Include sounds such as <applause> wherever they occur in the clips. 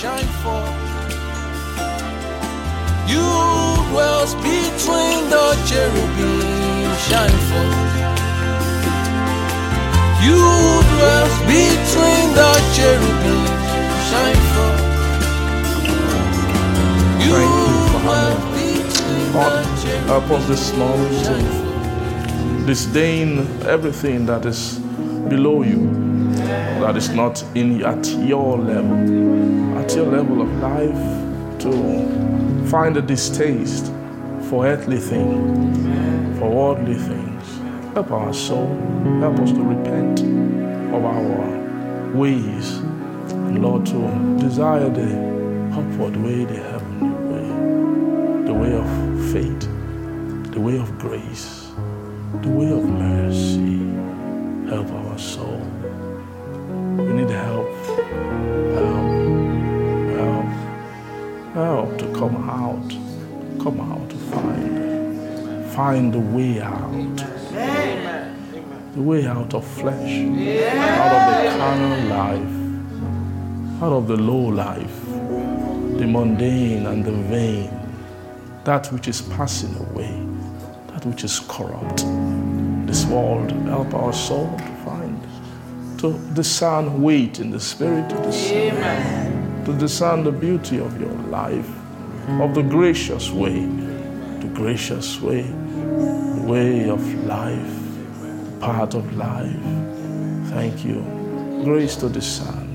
shine forth. You dwells between the cherubim, shine forth. You dwells between the cherubim, shine forth. You Thank you, Father. dwells between the cherubim, help us this morning to disdain everything that is below you, that is not in at your level, at your level of life, to find a distaste for earthly things, for worldly things. Help our soul, help us to repent of our ways, and Lord, to desire the upward way, the heavenly way, the way of faith, the way of grace the way of mercy. Help our soul. Find. The way out. The way out of flesh. Out of the carnal life. Out of the low life. The mundane and the vain. That which is passing away that which is corrupt. This world, help our soul to find, to discern weight in the spirit, to discern, to discern the beauty of your life, of the gracious way, gracious way, way of life, part of life. Thank you. Grace to discern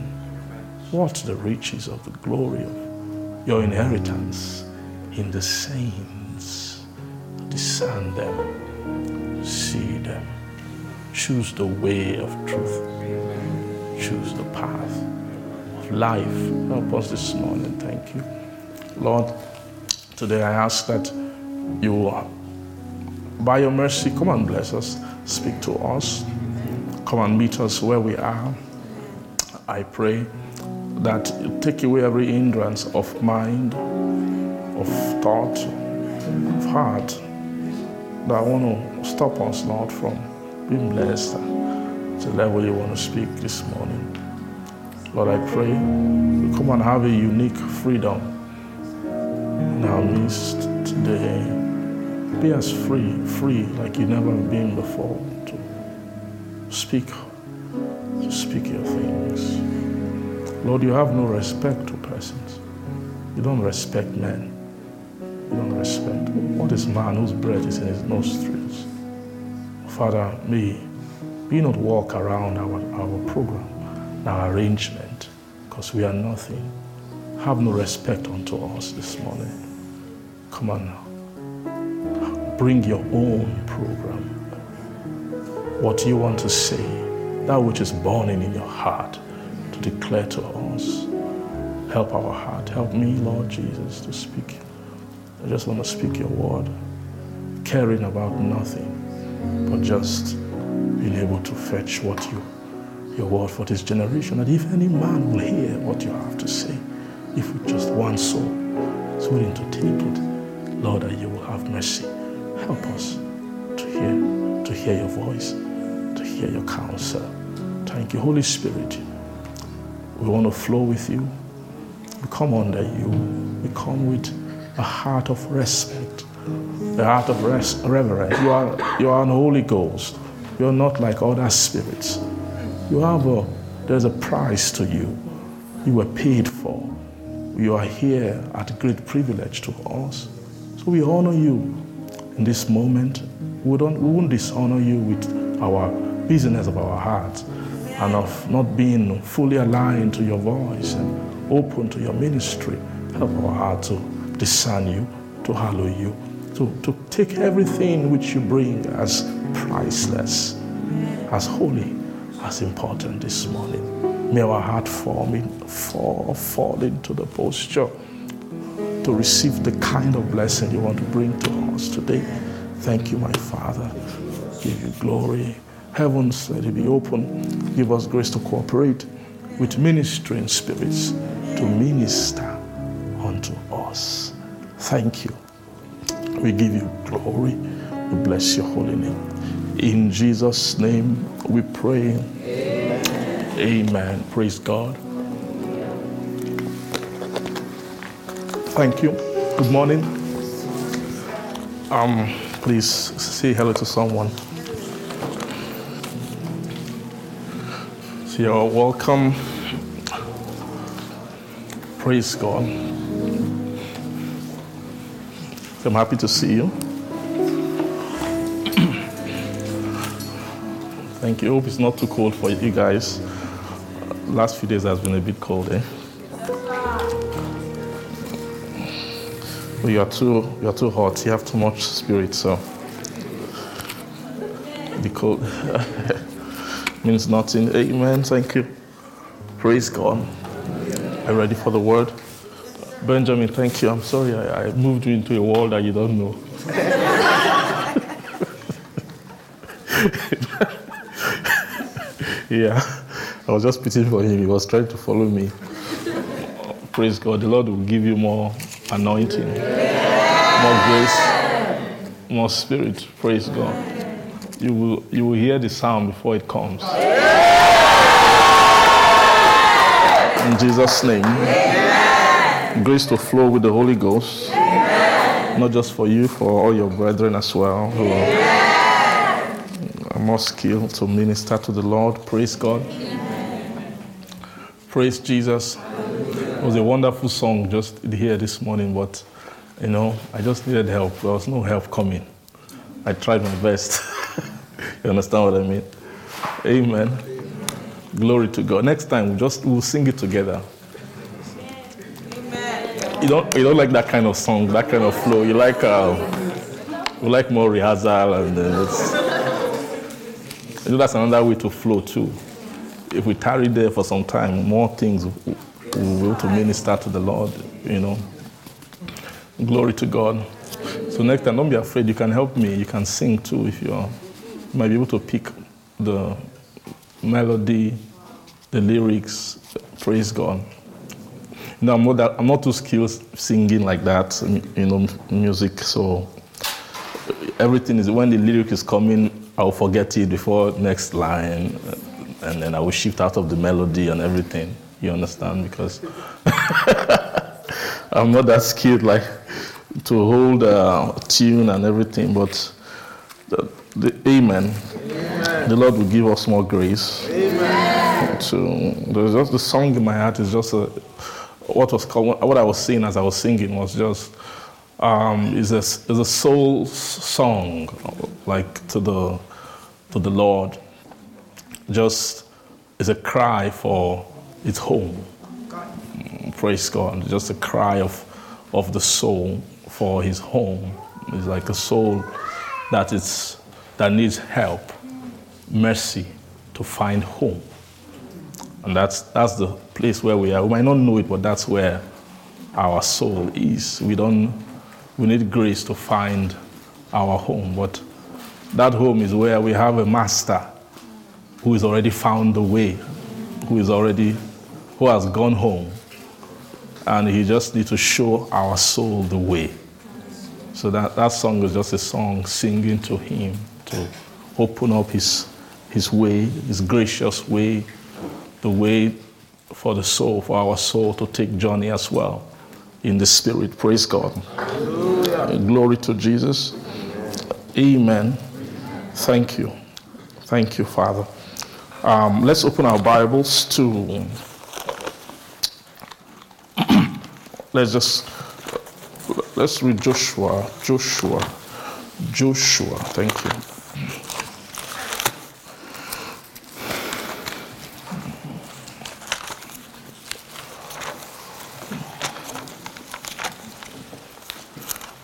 what the riches of the glory of your inheritance in the saints discern them, see them, choose the way of truth, choose the path of life. Help us this morning. Thank you. Lord, today I ask that you, uh, by your mercy, come and bless us, speak to us, come and meet us where we are. I pray that you take away every hindrance of mind, of thought, of heart that want to stop us, Lord, from being blessed to the level you want to speak this morning. Lord, I pray we come and have a unique freedom in our midst today. Be as free, free like you never been before to speak, to speak your things. Lord, you have no respect to persons. You don't respect men. You don't respect. What is man whose breath is in his nostrils? Father, may we not walk around our, our program, our arrangement, because we are nothing. Have no respect unto us this morning. Come on now. Bring your own program. What you want to say, that which is burning in your heart to declare to us. Help our heart. Help me, Lord Jesus, to speak. I just want to speak your word, caring about nothing, but just being able to fetch what you, your word for this generation. And if any man will hear what you have to say, if just one soul is willing to take it, Lord, that you will have mercy. Help us to hear, to hear your voice, to hear your counsel. Thank you, Holy Spirit. We want to flow with you. We come under you. We come with a heart of respect, a heart of res- reverence. You are, you are an Holy Ghost. You're not like other spirits. You have a, there's a price to you. You were paid for. You are here at great privilege to us. So we honor you in this moment. We, don't, we won't dishonor you with our business of our hearts and of not being fully aligned to your voice and open to your ministry. Help our heart to discern you, to hallow you, to, to take everything which you bring as priceless, as holy, as important this morning. May our heart form in, fall, fall into the posture to receive the kind of blessing you want to bring to us today. Thank you, my Father. Give you glory. Heavens, let it be open. Give us grace to cooperate with ministering spirits to minister unto us. Thank you. We give you glory. We bless your holy name. In Jesus' name we pray. Amen. Praise God. Thank you. Good morning. Um, please say hello to someone. So you're welcome. Praise God. I'm happy to see you. Thank you. Hope it's not too cold for you guys. Last few days has been a bit cold, eh? You are too you are too hot. You have too much spirit, so the cold <laughs> means nothing. Amen. Thank you. Praise God. Are you ready for the word? Benjamin, thank you. I'm sorry I, I moved you into a world that you don't know. <laughs> yeah, I was just pitying for him. He was trying to follow me. Praise God. The Lord will give you more anointing, more grace, more spirit. Praise God. You will, you will hear the sound before it comes. In Jesus' name. Grace to flow with the Holy Ghost. Not just for you, for all your brethren as well who are more skilled to minister to the Lord. Praise God. Praise Jesus. It was a wonderful song just here this morning, but you know, I just needed help. There was no help coming. I tried my best. <laughs> you understand what I mean? Amen. Glory to God. Next time we'll just we'll sing it together. You don't you don't like that kind of song, that kind of flow. You like uh, you like more rehearsal and uh, you know that's another way to flow too. If we tarry there for some time, more things we will to minister to the Lord, you know. Glory to God. So next time, don't be afraid. You can help me. You can sing too if you're. You might be able to pick the melody, the lyrics. Praise God. You know, I'm not, that, I'm not too skilled singing like that, you know, music. So everything is when the lyric is coming, I'll forget it before next line, and then I will shift out of the melody and everything. You understand? Because <laughs> I'm not that skilled like to hold a tune and everything, but the, the amen. amen. The Lord will give us more grace. Amen. To there's just the song in my heart is just a what was called, what I was saying as I was singing was just um, is a is a soul song like to the to the Lord. Just is a cry for its home. Praise God. Just a cry of, of the soul for his home. It's like a soul that, is, that needs help, mercy to find home. And that's, that's the place where we are. We might not know it, but that's where our soul is. We, don't, we need grace to find our home. But that home is where we have a master who has already found the way, who is already who has gone home and he just needs to show our soul the way. So that, that song is just a song singing to him to open up his, his way, his gracious way, the way for the soul, for our soul to take journey as well in the spirit. Praise God. Hallelujah. Glory to Jesus. Amen. Thank you. Thank you, Father. Um, let's open our Bibles to let's just let's read Joshua. Joshua. Joshua. Thank you.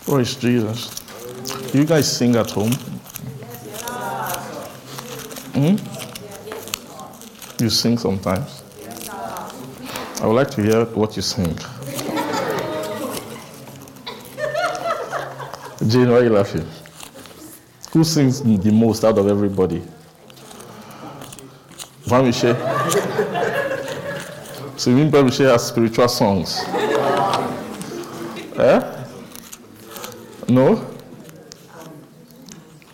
Praise Jesus. You guys sing at home? Hmm? You sing sometimes? I would like to hear what you sing. Jane, why are you laughing? Who sings the most out of everybody? Michelle. so you mean Michelle has spiritual songs? eh? No?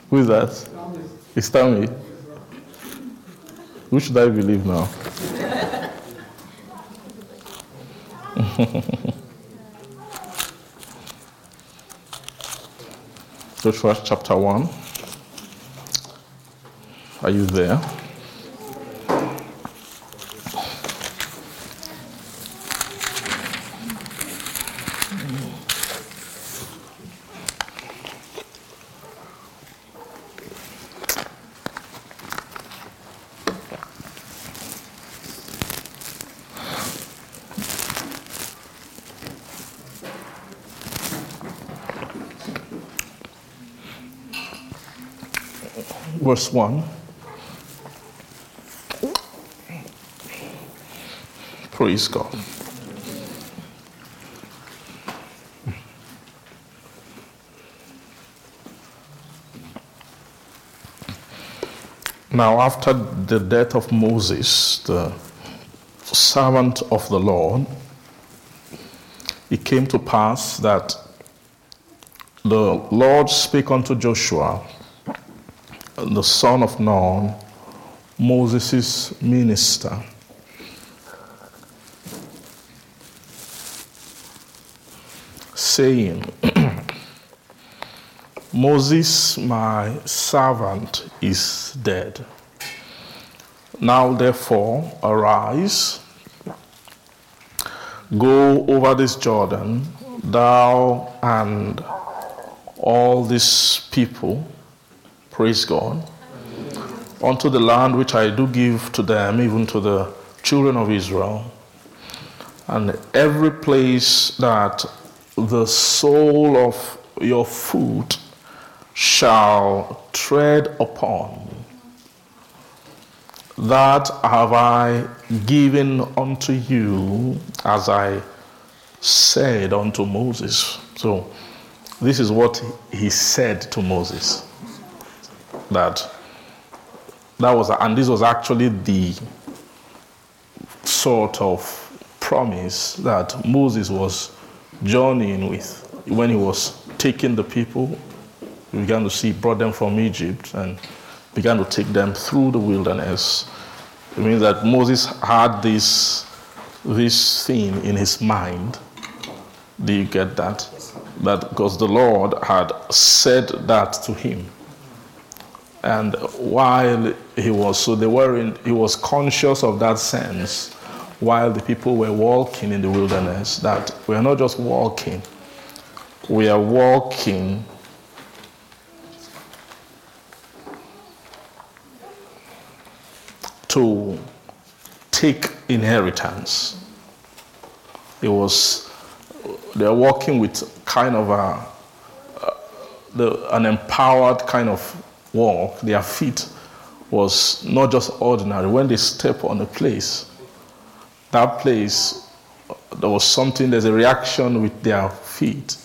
Who is that? It's Tammy. Who should I believe now? <laughs> Joshua chapter 1. Are you there? 1. Praise God. Now, after the death of Moses, the servant of the Lord, it came to pass that the Lord spake unto Joshua, the son of Nun, Moses' minister. Saying, <clears throat> Moses, my servant, is dead. Now, therefore, arise, go over this Jordan, thou and all these people, praise God, unto the land which I do give to them, even to the children of Israel. And every place that the sole of your foot shall tread upon, that have I given unto you, as I said unto Moses. So, this is what he said to Moses. That that was, and this was actually the sort of promise that Moses was journeying with when he was taking the people. He began to see, brought them from Egypt and began to take them through the wilderness. It means that Moses had this, this thing in his mind. Do you get that? That because the Lord had said that to him. And while he was, so they were in, he was conscious of that sense while the people were walking in the wilderness that we are not just walking, we are walking to take inheritance. It was, they're walking with kind of a, the, an empowered kind of walk. Their feet was not just ordinary. When they step on a place, that place, there was something, there's a reaction with their feet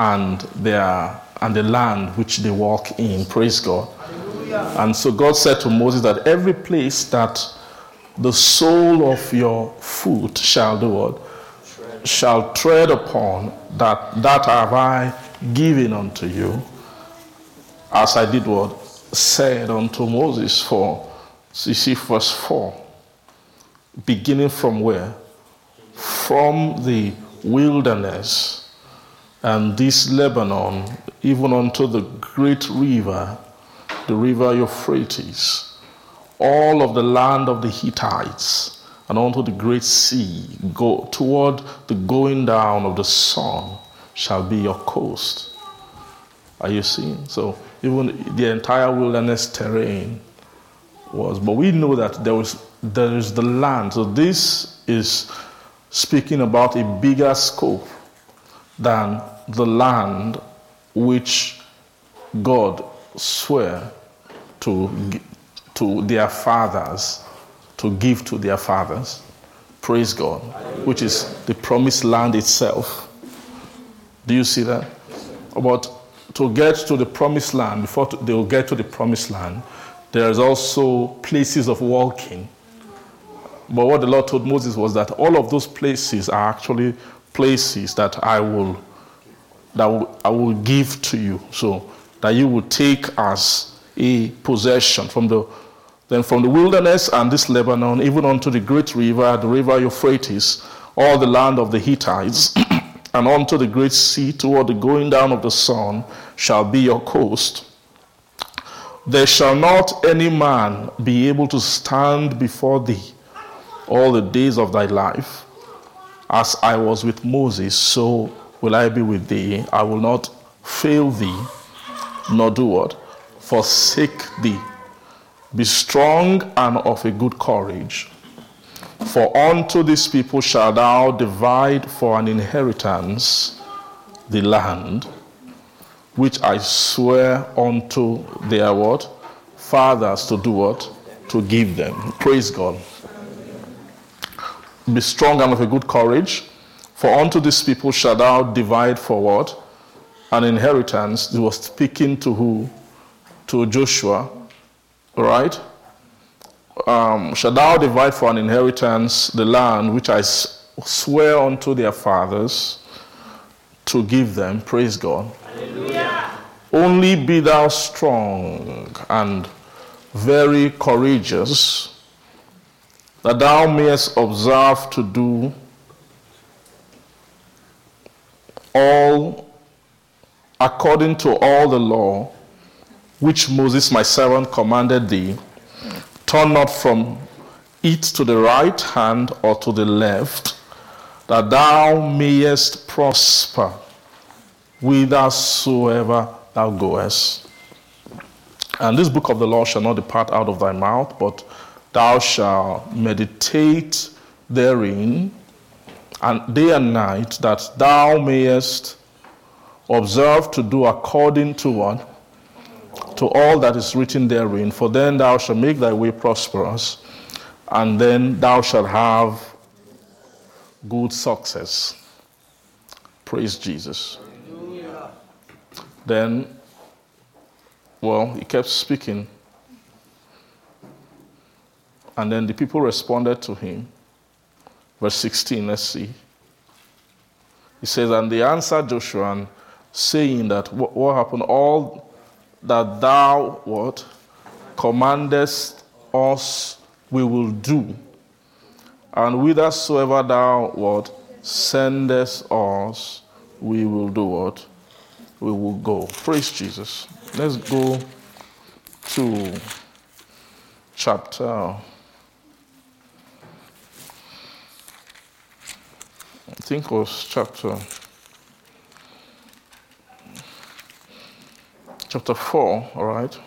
and their and the land which they walk in. Praise God. And so God said to Moses that every place that the sole of your foot shall do what? Shall tread upon, that that have I given unto you, as I did what? Said unto Moses for you see verse 4. Beginning from where? From the wilderness and this Lebanon, even unto the great river, the river Euphrates, all of the land of the Hittites, and unto the great sea, go toward the going down of the sun shall be your coast. Are you seeing? So even the entire wilderness terrain was, but we know that there was there is the land. So this is speaking about a bigger scope than the land which God swore to, to their fathers, to give to their fathers. Praise God. Which is the promised land itself. Do you see that? But to get to the promised land, before they will get to the promised land, there's also places of walking. But what the Lord told Moses was that all of those places are actually places that I will that I will give to you. So that you will take as a possession from the then from the wilderness and this Lebanon, even unto the great river, the river Euphrates, all the land of the Hittites, <clears throat> and unto the great sea toward the going down of the sun shall be your coast. There shall not any man be able to stand before thee all the days of thy life. As I was with Moses, so will I be with thee. I will not fail thee, nor do what? Forsake thee. Be strong and of a good courage. For unto these people shalt thou divide for an inheritance the land which I swear unto their what? Fathers to do what? To give them. Praise God. Be strong and of a good courage. For unto these people shalt thou divide for what? An inheritance. He was speaking to who? To Joshua. Right? Um, shall thou divide for an inheritance the land which I swear unto their fathers to give them? Praise God. Hallelujah. Only be thou strong and very courageous that thou mayest observe to do all according to all the law which Moses my servant commanded thee. Turn not from it to the right hand or to the left, that thou mayest prosper whithersoever thou goest. And this book of the law shall not depart out of thy mouth, but thou shalt meditate therein and day and night, that thou mayest observe to do according to what? To all that is written therein. For then thou shalt make thy way prosperous, and then thou shalt have good success. Praise Jesus. Then, well, he kept speaking. And then the people responded to him. Verse 16, let's see. He says, And they answered Joshua, saying that what, what happened? All that thou what commandest us we will do. And whithersoever thou what sendest us, we will do what? We will go. Praise Jesus. Let's go to chapter I think was chapter chapter 4, all right?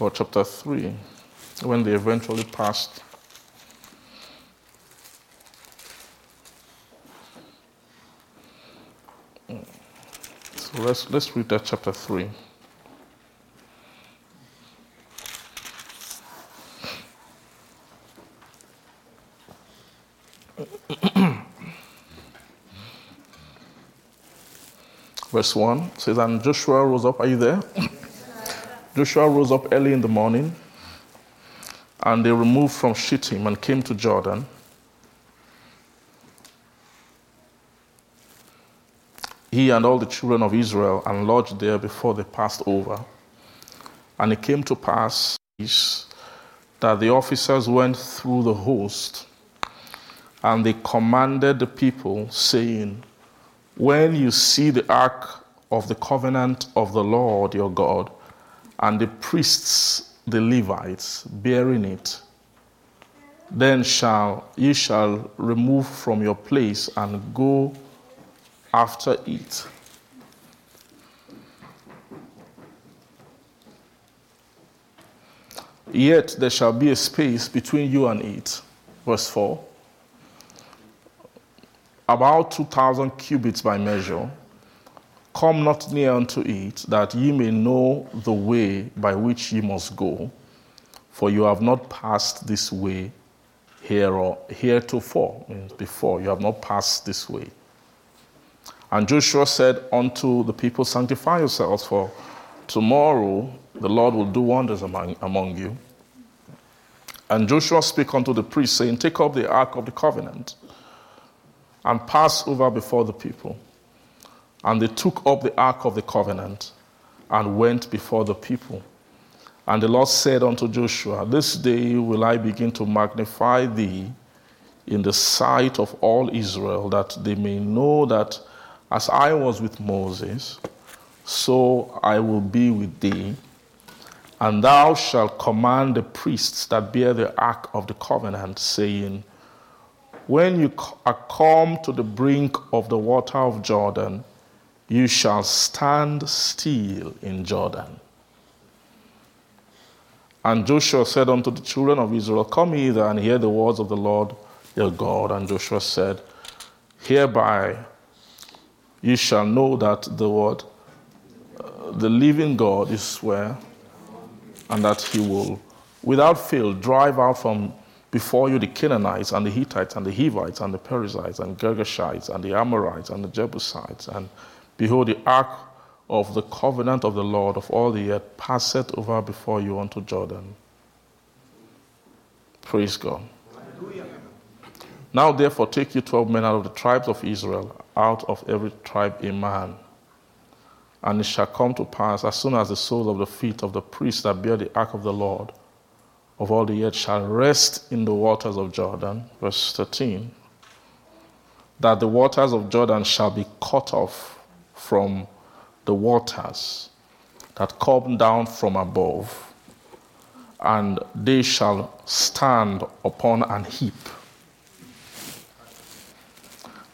Or chapter 3, when they eventually passed. So let's, let's read that chapter 3. <clears throat> Verse 1 says, And Joshua rose up. Are you there? Joshua rose up early in the morning, and they removed from Shittim and came to Jordan. He and all the children of Israel and lodged there before they passed over. And it came to pass that the officers went through the host and they commanded the people, saying, When you see the ark of the covenant of the Lord your God, and the priests, the Levites, bearing it, then shall ye shall remove from your place and go after it. Yet there shall be a space between you and it. Verse 4 about 2,000 cubits by measure. Come not near unto it, that ye may know the way by which ye must go, for you have not passed this way here or heretofore, means before, you have not passed this way. And Joshua said unto the people, Sanctify yourselves, for tomorrow the Lord will do wonders among, among you. And Joshua spake unto the priests, saying, Take up the ark of the covenant and pass over before the people. And they took up the ark of the covenant and went before the people. And the Lord said unto Joshua, This day will I begin to magnify thee in the sight of all Israel, that they may know that as I was with Moses, so I will be with thee. And thou shalt command the priests that bear the ark of the covenant, saying, When you are come to the brink of the water of Jordan, you shall stand still in Jordan. And Joshua said unto the children of Israel, Come hither and hear the words of the Lord your God. And Joshua said, Hereby you shall know that the word, uh, the living God is where, and that he will, without fail, drive out from before you the Canaanites and the Hittites and the Hivites and the Perizzites and Girgashites and the Amorites and the Jebusites. And behold, the ark of the covenant of the Lord of all the earth passeth over before you unto Jordan. Praise God. Hallelujah. Now, therefore, take you twelve men out of the tribes of Israel, out of every tribe a man. And it shall come to pass, as soon as the soles of the feet of the priests that bear the ark of the Lord of all the earth shall rest in the waters of Jordan, verse 13, that the waters of Jordan shall be cut off from the waters that come down from above, and they shall stand upon an heap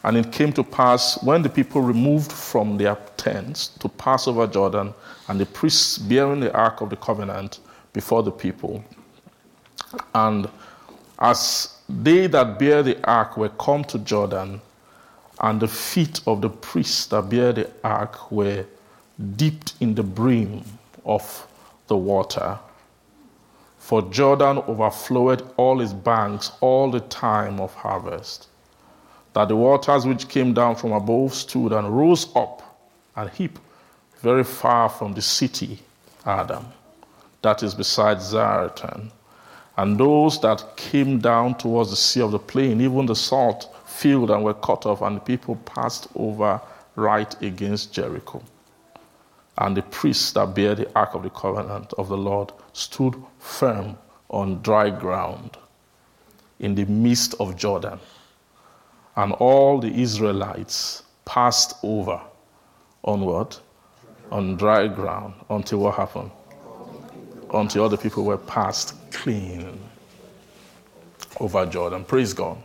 and it came to pass when the people removed from their tents to pass over Jordan, and the priests bearing the ark of the covenant before the people. And as they that bear the ark were come to Jordan, and the feet of the priests that bear the ark were dipped in the brim of the water. For Jordan overflowed all its banks all the time of harvest that the waters which came down from above stood and rose up and heap very far from the city Adam, that is beside Zaretan. And those that came down towards the sea of the plain, even the salt filled and were cut off, and the people passed over right against Jericho. And the priests that bear the ark of the covenant of the Lord stood firm on dry ground in the midst of Jordan and all the Israelites passed over onward on dry ground until what happened? Until all the people were passed clean over Jordan. Praise God.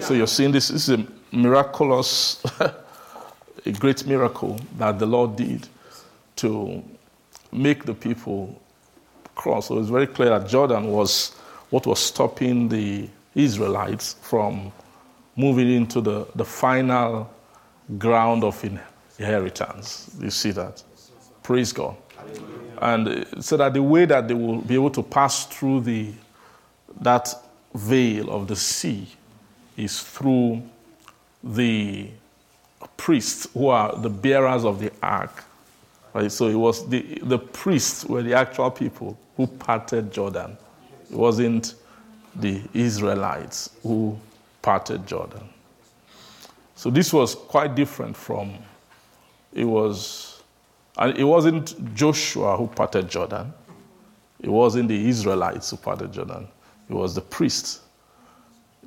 So you're seeing this, this is a miraculous, <laughs> a great miracle that the Lord did to make the people cross. So it's very clear that Jordan was what was stopping the Israelites from moving into the, the final ground of inheritance. You see that? Praise God. And so that the way that they will be able to pass through the, that veil of the sea is through the priests who are the bearers of the ark. Right? So it was the, the priests were the actual people who parted Jordan. It wasn't the Israelites who parted Jordan. So this was quite different from it was and it wasn't Joshua who parted Jordan. It wasn't the Israelites who parted Jordan. It was the priests.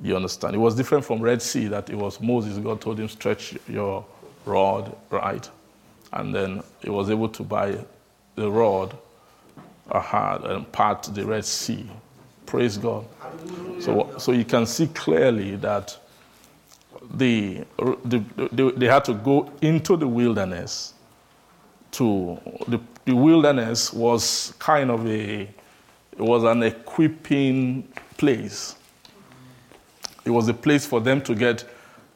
You understand? It was different from Red Sea that it was Moses. God told him, stretch your rod, right? And then he was able to buy the rod ahead and part the Red Sea. Praise God. So, so you can see clearly that the, the, the, they had to go into the wilderness. To the, the wilderness was kind of a it was an equipping place. It was a place for them to get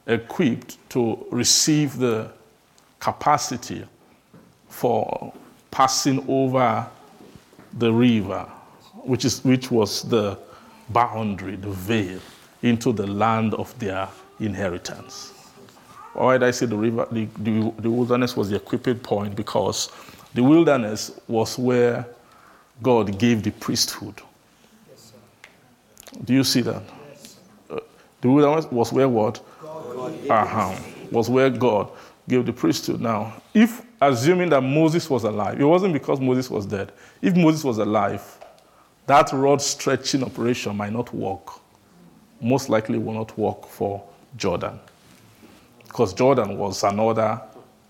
equipped to receive the capacity for passing over the river which, is, which was the boundary, the veil, into the land of their inheritance. Why did I say the, river, the, the, the wilderness was the equipping point? Because the wilderness was where God gave the priesthood. Do you see that? Uh, the wilderness was where what? Uh-huh. Was where God gave the priesthood. Now, if assuming that Moses was alive, it wasn't because Moses was dead. If Moses was alive, that rod stretching operation might not work. Most likely will not work for Jordan. Because Jordan was another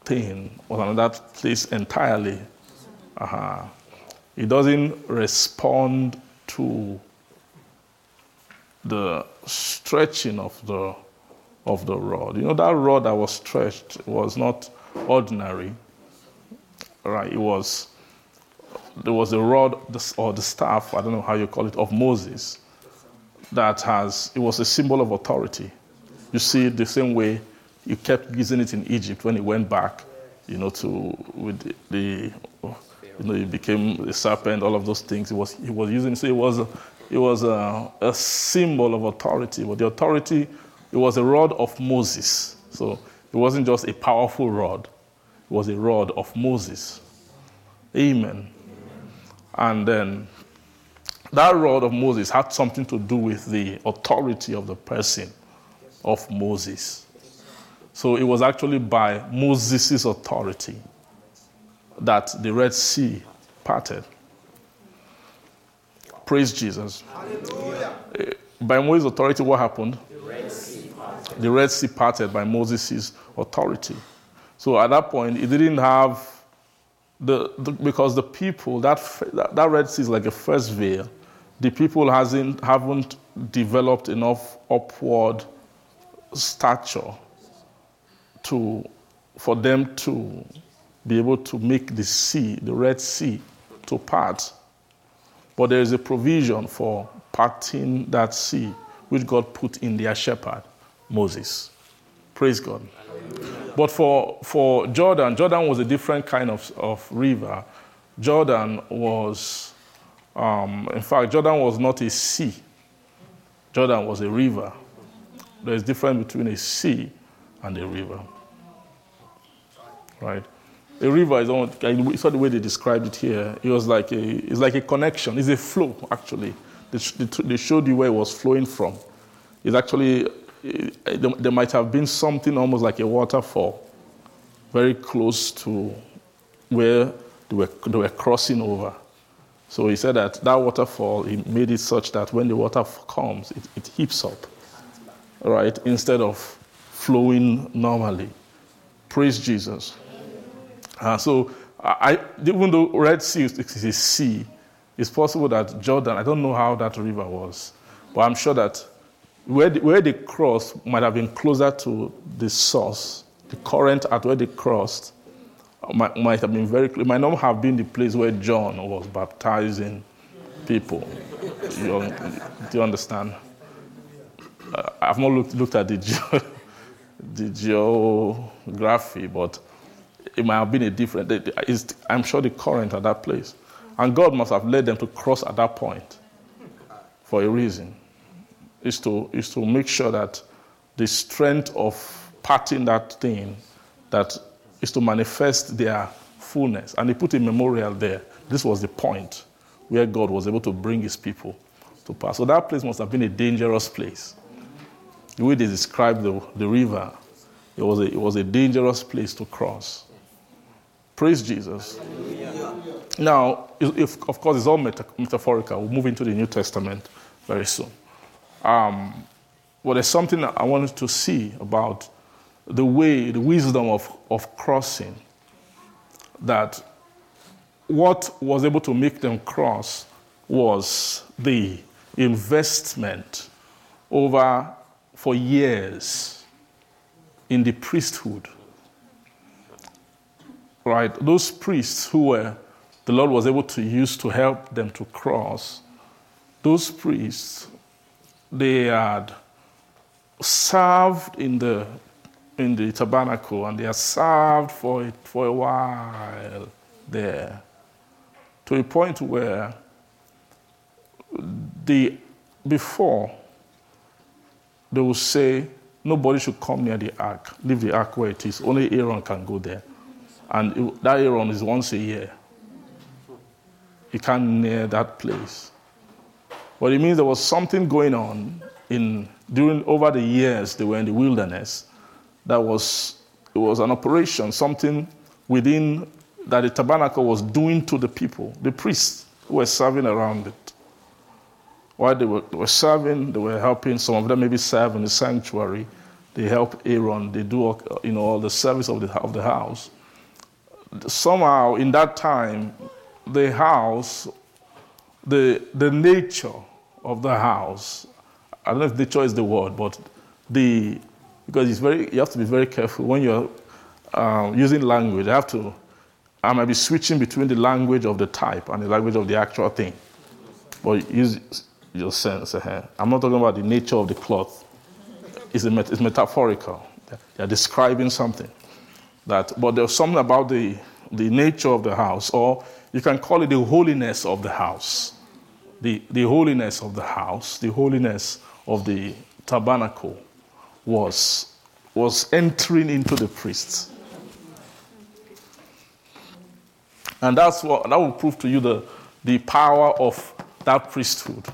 thing was another place entirely. Uh-huh. It doesn't respond to the stretching of the of the rod. You know that rod that was stretched was not ordinary. Right? It was there was a rod or the staff, I don't know how you call it, of Moses that has it was a symbol of authority. You see the same way he kept using it in Egypt when he went back, you know, to with the, the you know, he became a serpent, all of those things. He was he was using. So it was it was a, a symbol of authority. But the authority, it was a rod of Moses. So it wasn't just a powerful rod. It was a rod of Moses. Amen. And then that rod of Moses had something to do with the authority of the person of Moses. So it was actually by Moses' authority that the Red Sea parted. Praise Jesus. Hallelujah. By Moses' authority, what happened? The Red Sea parted, the Red sea parted by Moses' authority. So at that point, it didn't have the, the, because the people that, that that Red Sea is like a first veil. The people hasn't haven't developed enough upward stature to for them to be able to make the sea, the Red Sea, to part. But there is a provision for parting that sea, which God put in their shepherd, Moses. Praise God. But for, for Jordan, Jordan was a different kind of, of river. Jordan was, um, in fact, Jordan was not a sea, Jordan was a river. There's difference between a sea and a river. Right? A river is on, you saw the way they described it here. It was like a, it's like a connection. It's a flow, actually. They, they showed you where it was flowing from. It's actually, eh, there might have been something almost like a waterfall, very close to where they were, they were crossing over. So he said that that waterfall, he made it such that when the water comes, it, it heaps up, right, instead of flowing normally. Praise Jesus. Uh, so, I, even though Red Sea is a sea, it's possible that Jordan, I don't know how that river was, but I'm sure that where, the, where they crossed might have been closer to the source. The current at where they crossed might, might have been very. It might not have been the place where John was baptizing people. You, do you understand? Uh, I've not looked, looked at the, <laughs> ge- the geography, but it might have been a different, I'm sure the current at that place. And God must have led them to cross at that point for a reason. Is to, is to make sure that the strength of parting that thing, that is to manifest their fullness. And he put a memorial there. This was the point where God was able to bring his people to pass. So that place must have been a dangerous place. The way they described the, the river, it was, a, it was a dangerous place to cross. Praise Jesus. Now, if, of course, it's all meta- metaphorical. We'll move into the New Testament very soon. Um, but there's something I wanted to see about the way, the wisdom of, of crossing. That what was able to make them cross was the investment over for years in the priesthood. Right, those priests who were, the Lord was able to use to help them to cross, those priests, they had served in the, in the tabernacle and they had served for, it, for a while there to a point where the, before they would say, nobody should come near the ark, leave the ark where it is, only Aaron can go there. And it, that Aaron is once a year. You can't near that place. But it means there was something going on in during over the years they were in the wilderness. That was it was an operation, something within that the tabernacle was doing to the people, the priests who were serving around it. While they were, were serving, they were helping, some of them maybe serve in the sanctuary, they help Aaron, they do all, you know, all the service of the, of the house. Somehow, in that time, the house, the, the nature of the house, I don't know if nature is the word, but the, because it's very, you have to be very careful when you're um, using language. I have to, I might be switching between the language of the type and the language of the actual thing. But use your sense. Uh, I'm not talking about the nature of the cloth. It's, a, it's metaphorical. They're describing something. That, but there's something about the, the nature of the house, or you can call it the holiness of the house. The, the holiness of the house, the holiness of the tabernacle was, was entering into the priests. And that's what that will prove to you the, the power of that priesthood.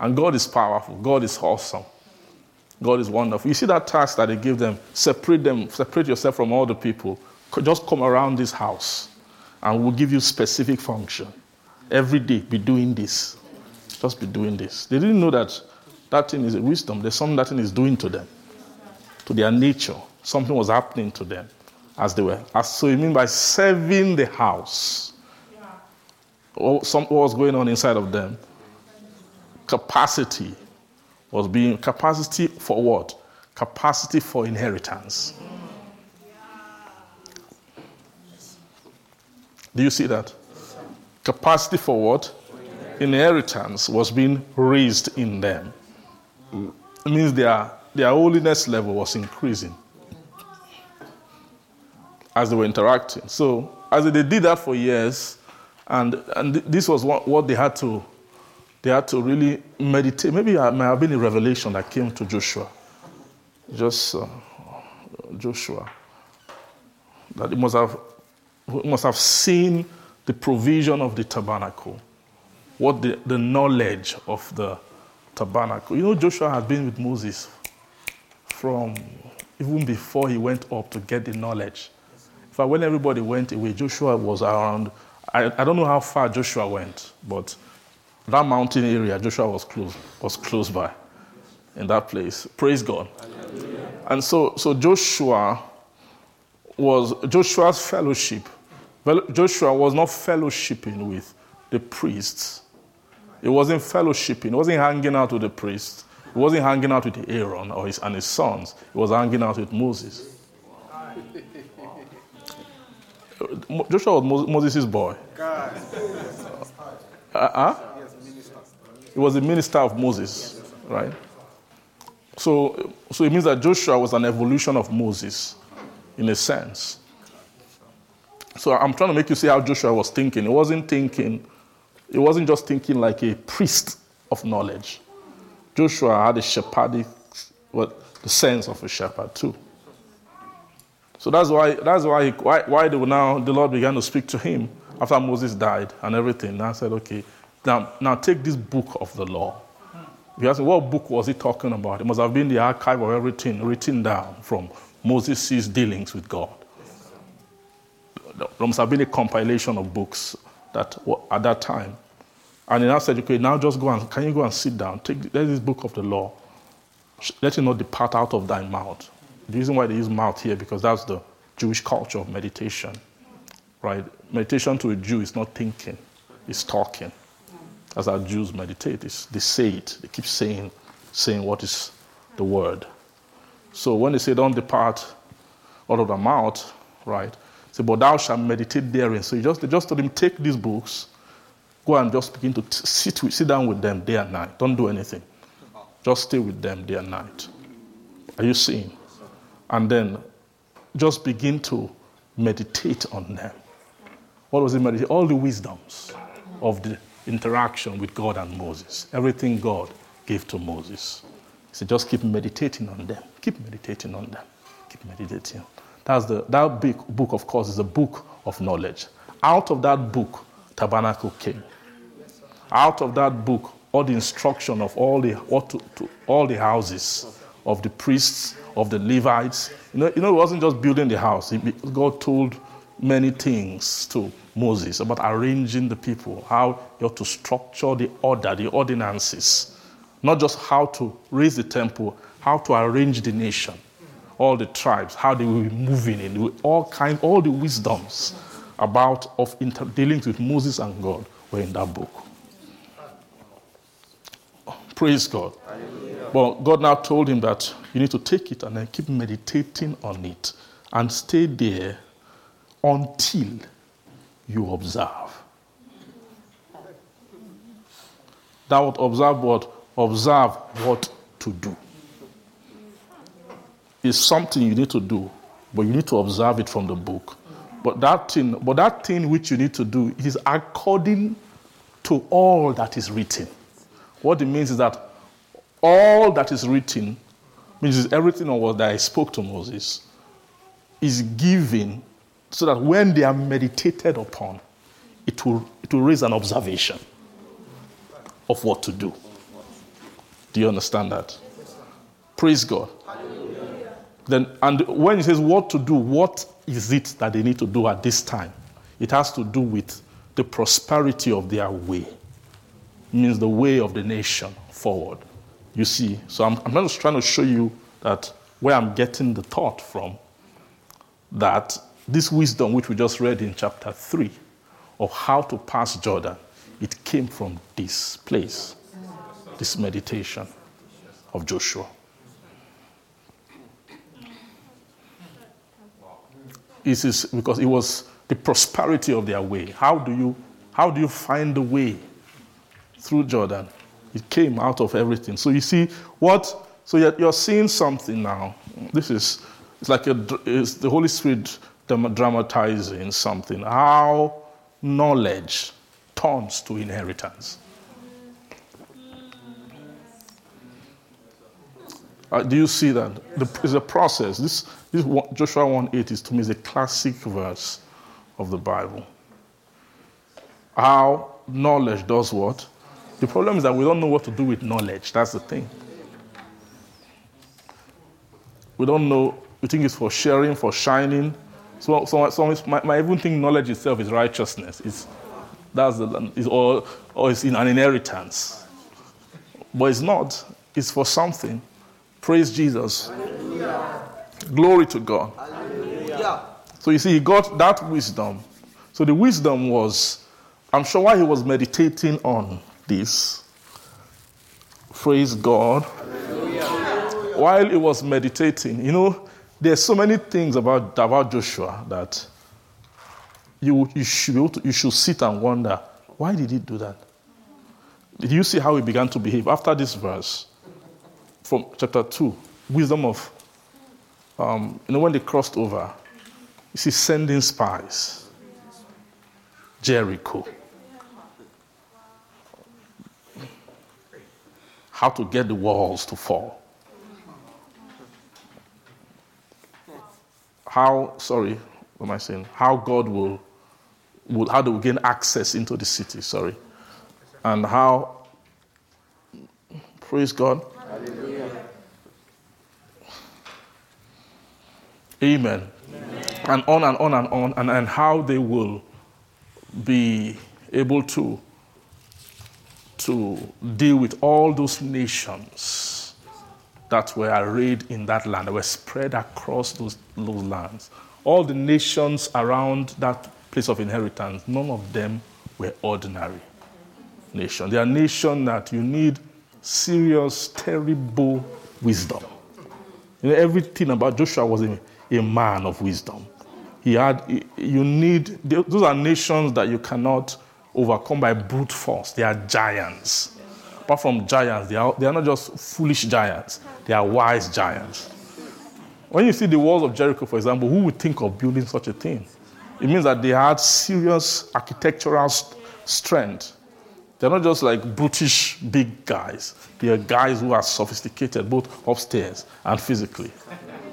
And God is powerful. God is awesome. God is wonderful. You see that task that He gave them separate them, separate yourself from all the people. Just come around this house and we'll give you specific function. Every day, be doing this. Just be doing this. They didn't know that that thing is a wisdom. There's something that thing is doing to them, to their nature. Something was happening to them as they were. As, so you mean by serving the house? Some, what was going on inside of them? Capacity was being capacity for what? Capacity for inheritance. Do you see that? Capacity for what? Inheritance was being raised in them. It means their, their holiness level was increasing as they were interacting. So, as they did that for years, and, and this was what, what they had to they had to really meditate. Maybe it may have been a revelation that came to Joshua. Just uh, Joshua. That he must have he must have seen the provision of the tabernacle, what the, the knowledge of the tabernacle. You know, Joshua had been with Moses from even before he went up to get the knowledge. In fact, when everybody went away, Joshua was around. I, I don't know how far Joshua went, but that mountain area, Joshua was close, was close by in that place. Praise God. And so, so Joshua was Joshua's fellowship. Joshua was not fellowshipping with the priests. He wasn't fellowshipping. He wasn't hanging out with the priests. He wasn't hanging out with Aaron or his, and his sons. He was hanging out with Moses. Joshua was Moses' boy. Uh-huh. Was the minister of Moses, right? So, so it means that Joshua was an evolution of Moses, in a sense. So I'm trying to make you see how Joshua was thinking. He wasn't thinking, he wasn't just thinking like a priest of knowledge. Joshua had a shepherdic, what the sense of a shepherd too. So that's why that's why he, why, why now the Lord began to speak to him after Moses died and everything. And I said, okay, now, now take this book of the law. You ask what book was he talking about? It must have been the archive of everything written down from Moses' dealings with God. There must have been a compilation of books that at that time. And he now said, okay, now just go and, can you go and sit down? Take this book of the law. Let it not depart out of thy mouth. The reason why they use mouth here, because that's the Jewish culture of meditation, right? Meditation to a Jew is not thinking, it's talking as our Jews meditate, they say it. They keep saying, saying what is the word. So when they say, "Don't depart out of the mouth," right? Say, "But thou shalt meditate therein." So you just they just told him, take these books, go and just begin to t- sit with, sit down with them day and night. Don't do anything. Just stay with them day and night. Are you seeing? And then just begin to meditate on them. What was it? All the wisdoms of the interaction with God and Moses. Everything God gave to Moses. He said, just keep meditating on them. Keep meditating on them. Keep meditating. That's the, that big book, of course, is a book of knowledge. Out of that book, tabernacle came. Out of that book, all the instruction of all the, what to, to, all the houses of the priests, of the Levites. You know, you know, it wasn't just building the house. God told many things to Moses about arranging the people, how you ought to structure the order, the ordinances, not just how to raise the temple, how to arrange the nation. all the tribes, how they will be moving in, all kinds, all the wisdoms about of inter- dealings with Moses and God were in that book. Praise God. But God now told him that you need to take it and then keep meditating on it and stay there until you observe. That would observe what? Observe what to do. It's something you need to do, but you need to observe it from the book. But that thing, but that thing which you need to do is according to all that is written. What it means is that all that is written, means is everything what I spoke to Moses, is given so that when they are meditated upon, it will, it will raise an observation of what to do. Do you understand that? Praise God. Then, and when he says what to do, what is it that they need to do at this time? It has to do with the prosperity of their way. It means the way of the nation forward. You see, so I'm, I'm just trying to show you that where I'm getting the thought from, that this wisdom which we just read in chapter 3 of how to pass Jordan, it came from this place, this meditation of Joshua. It is because it was the prosperity of their way. How do you, how do you find the way through Jordan? It came out of everything. So you see what? So you're, you're seeing something now. This is it's like a, it's the Holy Spirit dramatizing something. How knowledge turns to inheritance. Uh, do you see that? The, it's a process. This, this Joshua 1 8 is to me is a classic verse of the Bible. How knowledge does what? The problem is that we don't know what to do with knowledge. That's the thing. We don't know. We think it's for sharing, for shining. So, so, so my, my even think knowledge itself is righteousness. It's, that's the, it's, or, or it's in an inheritance. But it's not. It's for something. Praise Jesus. Hallelujah. Glory to God. Hallelujah. So you see, he got that wisdom. So the wisdom was, I'm sure while he was meditating on this, praise God. Hallelujah. While he was meditating, you know, there's so many things about, about Joshua that you, you, should, you should sit and wonder why did he do that? Did you see how he began to behave after this verse from chapter 2? Wisdom of, um, you know, when they crossed over, you see, sending spies, Jericho. How to get the walls to fall. How, sorry, what am I saying? How God will would, how they will gain access into the city, sorry. And how, praise God. Amen. Amen. And on and on and on, and, and how they will be able to, to deal with all those nations that were arrayed in that land, that were spread across those, those lands. All the nations around that place of inheritance, none of them were ordinary nations. They are nations that you need serious, terrible wisdom. You know, everything about Joshua was a, a man of wisdom. He had, you need, those are nations that you cannot overcome by brute force. They are giants. Apart from giants, they are, they are not just foolish giants, they are wise giants. When you see the walls of Jericho, for example, who would think of building such a thing? It means that they had serious architectural st- strength. They're not just like brutish big guys. They are guys who are sophisticated, both upstairs and physically.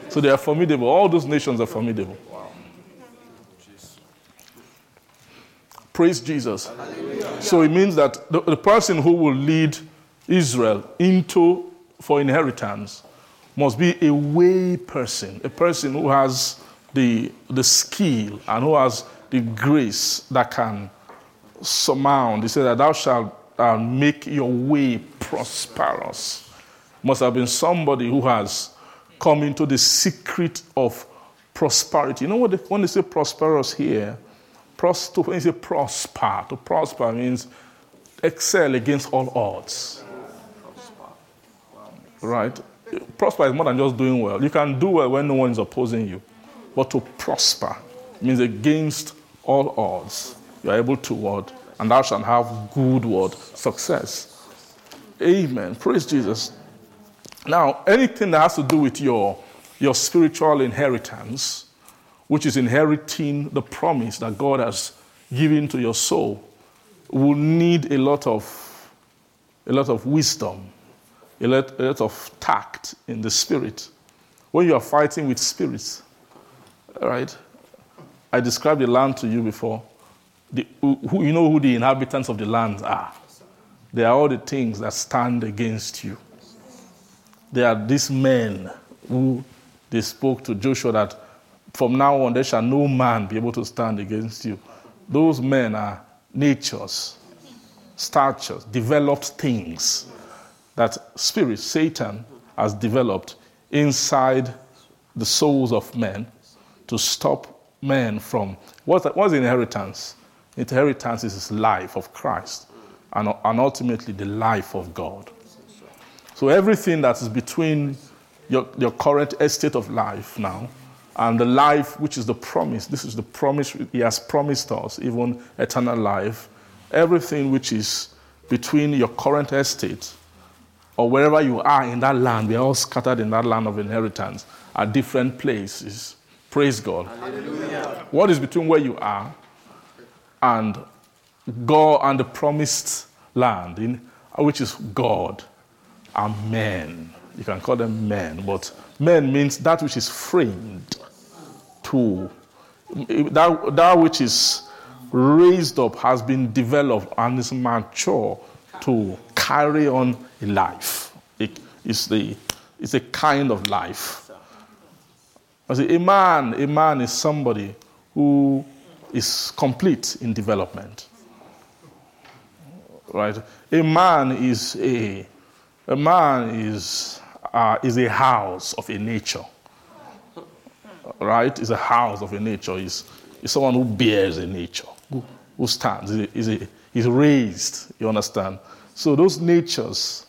So they are formidable. All those nations are formidable. Praise Jesus. So it means that the, the person who will lead Israel into for inheritance must be a way person, a person who has the, the skill and who has the grace that can surmount. He said that thou shalt uh, make your way prosperous. Must have been somebody who has come into the secret of prosperity. You know what? They, when they say prosperous here, pros, to, when they say prosper, to prosper means excel against all odds. Right? Prosper is more than just doing well. You can do well when no one is opposing you. But to prosper means against all odds. You are able to what? And thou shalt have good word, success. Amen. Praise Jesus. Now, anything that has to do with your, your spiritual inheritance, which is inheriting the promise that God has given to your soul, will need a lot of a lot of wisdom, a lot, a lot of tact in the spirit. When you are fighting with spirits, right? I described the land to you before. The, who, you know who the inhabitants of the land are. They are all the things that stand against you. They are these men who they spoke to Joshua that from now on there shall no man be able to stand against you. Those men are natures, statures, developed things that spirit, Satan, has developed inside the souls of men to stop men from what's, what's inheritance? Inheritance is life of Christ and, and ultimately the life of God. So everything that is between your, your current estate of life now and the life which is the promise, this is the promise He has promised us, even eternal life. Everything which is between your current estate or wherever you are in that land, we are all scattered in that land of inheritance at different places. Praise God. Hallelujah. What is between where you are and God and the promised land, in, which is God, are men. You can call them men, but men means that which is framed to, that, that which is raised up has been developed and is mature to carry on a life. It, it's, the, it's a kind of life. I say, a man, a man is somebody who is complete in development. Right? A man is a, a man is, uh, is a house of a nature. Right? Is a house of a nature. Is is someone who bears a nature, who, stands, is a, is raised. You understand? So those natures,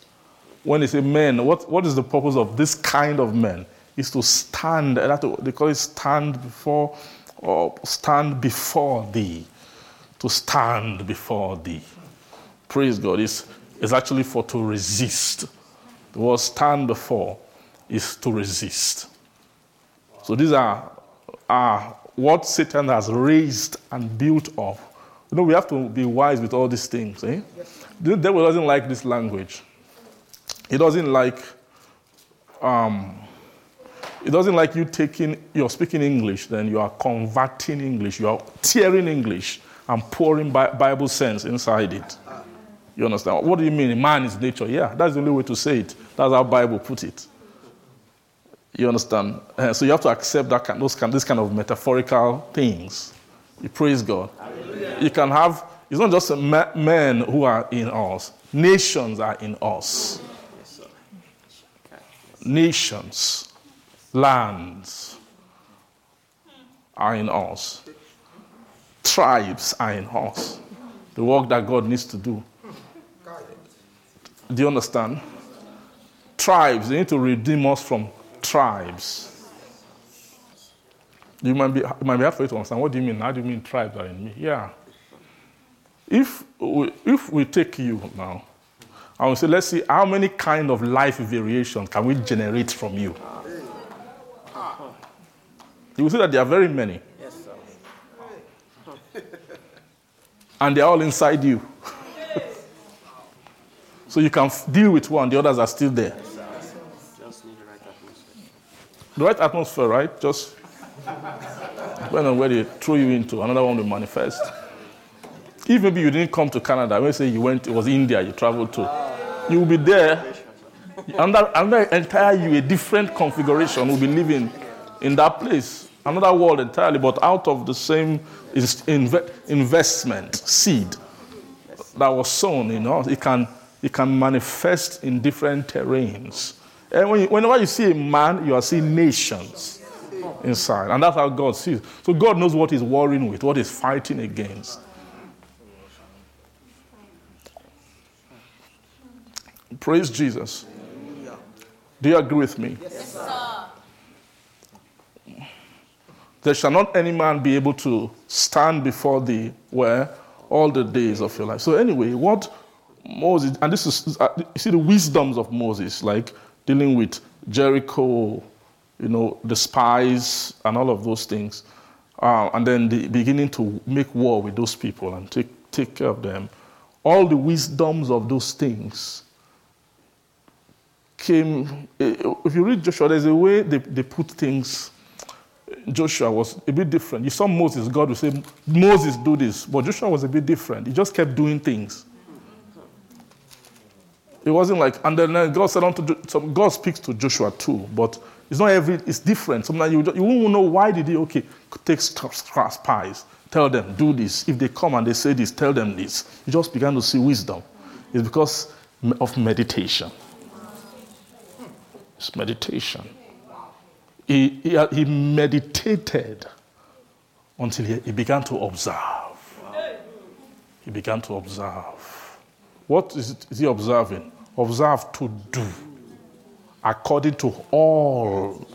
when they say men, what, what is the purpose of this kind of men? Is to stand, they call it stand before or stand before thee. To stand before thee. Praise God. It's, it's actually for to resist. The word stand before is to resist. So these are, are what Satan has raised and built up. You know, we have to be wise with all these things. Eh? The devil doesn't like this language. He doesn't like um, it doesn't like you taking, you're speaking English, then you are converting English, you are tearing English and pouring Bible sense inside it. You understand? What do you mean? Man is nature. Yeah, that's the only way to say it. That's how Bible put it. You understand? Uh, so you have to accept that kind, those kind, this kind of metaphorical things. You praise God. Hallelujah. You can have, it's not just men who are in us, nations are in us. Nations lands are in us, tribes are in us. The work that God needs to do. Do you understand? Tribes, they need to redeem us from tribes. You might be, you might be you to understand. What do you mean? How do you mean tribes are in me? Yeah. If we, if we take you now, and we say, let's see how many kind of life variation can we generate from you? You will see that there are very many. Yes, sir. and they're all inside you. <laughs> so you can deal with one, the others are still there. Just need the right atmosphere. The right atmosphere, right? Just depending on where they throw you into, another one will manifest. If maybe you didn't come to Canada, let's say you went, it was India you traveled to, you will be there. Under, under entire you, a different configuration will be living in that place another world entirely, but out of the same investment seed that was sown in us. It can, it can manifest in different terrains And when you, whenever you see a man, you are seeing nations inside. And that's how God sees. So God knows what he's warring with, what he's fighting against. Praise Jesus. Do you agree with me? Yes, sir. There shall not any man be able to stand before thee where all the days of your life. So anyway, what Moses and this is uh, you see the wisdoms of Moses, like dealing with Jericho, you know, the spies and all of those things, uh, and then the beginning to make war with those people and take take care of them. All the wisdoms of those things came. Eh, if you read Joshua, there's a way they, they put things. Joshua was a bit different. You saw Moses, God would say, Moses, do this. But Joshua was a bit different. He just kept doing things. It wasn't like, and then uh, God said unto, so God speaks to Joshua too, but it's not every, it's different. Sometimes you, you won't know why did he, okay, take spies, tell them, do this. If they come and they say this, tell them this. You just began to see wisdom. It's because of meditation. It's meditation. He, he, uh, he meditated until he, he began to observe. He began to observe. What is, it, is he observing? Observe to do according to all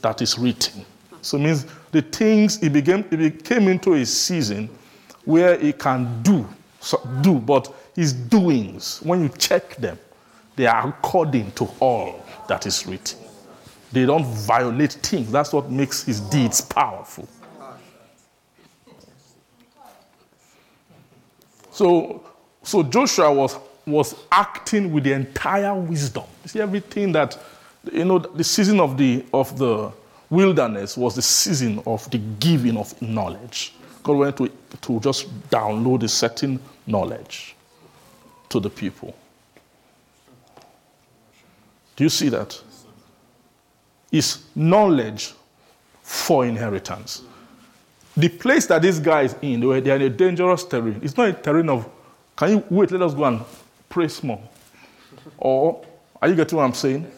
that is written. So it means the things he began, he became into a season where he can do, so, do, but his doings, when you check them, they are according to all that is written. They don't violate things. That's what makes his deeds powerful. So, so Joshua was, was acting with the entire wisdom. You see, everything that, you know, the season of the, of the wilderness was the season of the giving of knowledge. God went to, to just download a certain knowledge to the people. Do you see that? Is knowledge for inheritance. The place that this guy is in, they are in a dangerous terrain. It's not a terrain of, can you wait, let us go and pray small. Or, are you getting what I'm saying?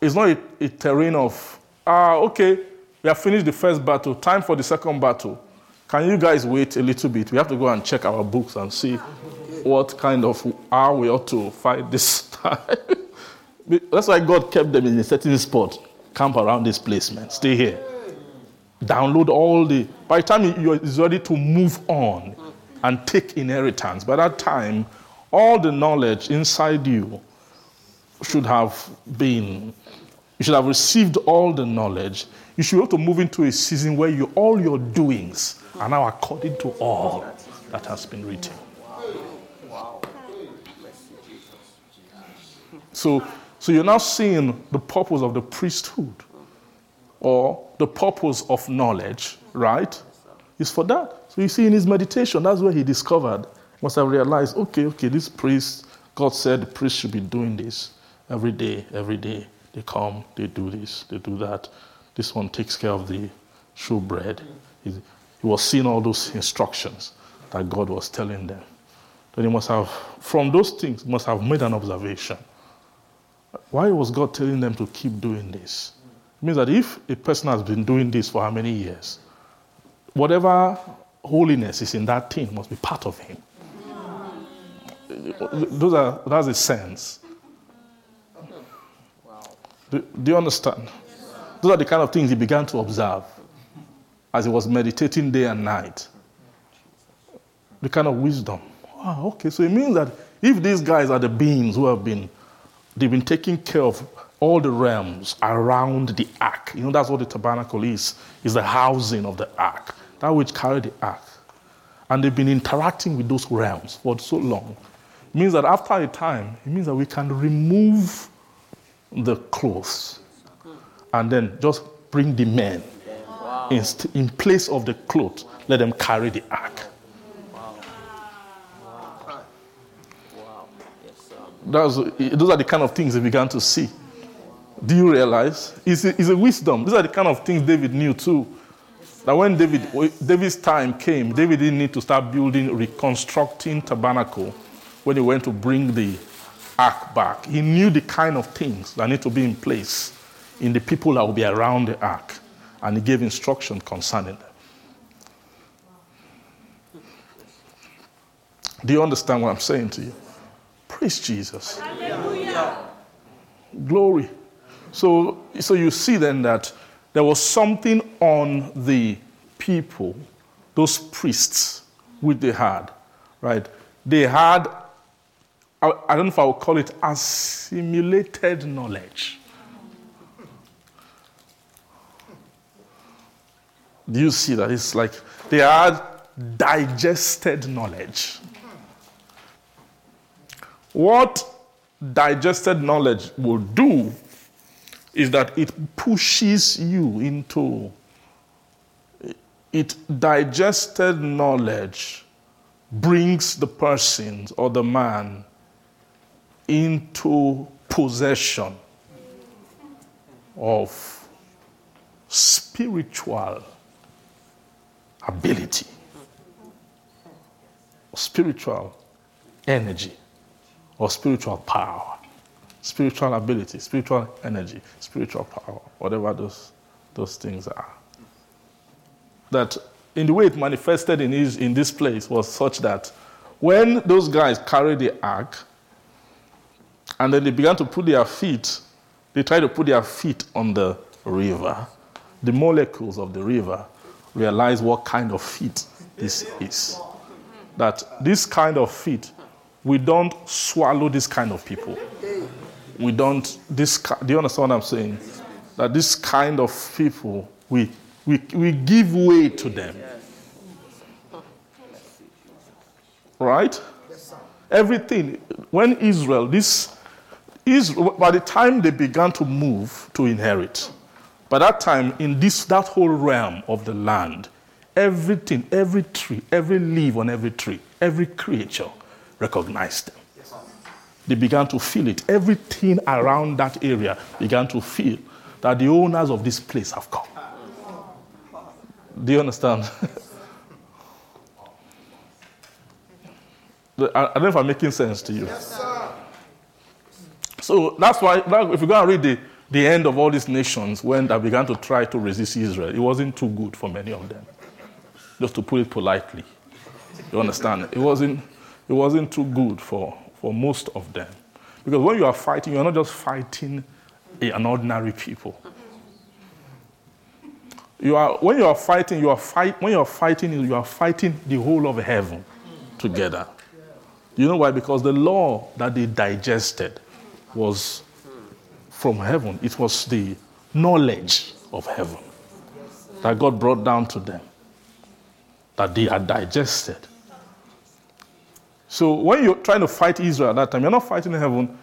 It's not a, a terrain of, ah, okay, we have finished the first battle, time for the second battle. Can you guys wait a little bit? We have to go and check our books and see what kind of how we ought to fight this <laughs> time. That's why God kept them in a certain spot. Camp around this place, man. Stay here. Download all the. By the time you're ready to move on and take inheritance, by that time, all the knowledge inside you should have been. You should have received all the knowledge. You should be able to move into a season where you, all your doings are now according to all that has been written. So so you're now seeing the purpose of the priesthood or the purpose of knowledge, right? Is for that. So you see in his meditation, that's where he discovered, must have realized, okay, okay, this priest, God said the priest should be doing this every day, every day. They come, they do this, they do that. This one takes care of the showbread. He, he was seeing all those instructions that God was telling them. Then he must have, from those things, must have made an observation why was God telling them to keep doing this? It means that if a person has been doing this for how many years, whatever holiness is in that thing must be part of him. Those are, that's a sense. Do, do you understand? Those are the kind of things he began to observe as he was meditating day and night. The kind of wisdom. Wow, okay, so it means that if these guys are the beings who have been They've been taking care of all the realms around the ark. You know, that's what the tabernacle is, is the housing of the ark, that which carried the ark. And they've been interacting with those realms for so long. It means that after a time, it means that we can remove the clothes and then just bring the men wow. in, in place of the clothes, let them carry the ark. That's, those are the kind of things he began to see. Do you realize? It's a, it's a wisdom. These are the kind of things David knew too. That when David, David's time came, David didn't need to start building, reconstructing tabernacle when he went to bring the ark back, he knew the kind of things that need to be in place in the people that will be around the ark, and he gave instruction concerning them. Do you understand what I'm saying to you? Praise Jesus. Hallelujah. Glory. So, so you see then that there was something on the people, those priests, which they had, right? They had, I, I don't know if I would call it assimilated knowledge. Do you see that? It's like they had digested knowledge. What digested knowledge will do is that it pushes you into it digested knowledge brings the person or the man into possession of spiritual ability, spiritual energy, or spiritual power, spiritual ability, spiritual energy, spiritual power, whatever those, those things are. That in the way it manifested in, his, in this place was such that when those guys carried the ark and then they began to put their feet, they tried to put their feet on the river, the molecules of the river realize what kind of feet this is. That this kind of feet, we don't swallow this kind of people. We don't, this, do you understand what I'm saying? That this kind of people, we, we, we give way to them. Right? Everything, when Israel, this, Israel, by the time they began to move to inherit, by that time, in this, that whole realm of the land, everything, every tree, every leaf on every tree, every creature recognized them. They began to feel it. Everything around that area began to feel that the owners of this place have come. Do you understand? <laughs> I don't know if I'm making sense to you. Yes, so that's why, if you go and read the the end of all these nations when they began to try to resist Israel, it wasn't too good for many of them. Just to put it politely. You understand? It wasn't, it wasn't too good for, for most of them. Because when you are fighting, you're not just fighting an ordinary people. You are, when you are fighting, you are fight, when you are fighting, you are fighting the whole of heaven together. You know why? Because the law that they digested was from heaven. It was the knowledge of heaven that God brought down to them, that they had digested. So when you're trying to fight Israel at that time, you're not fighting heaven.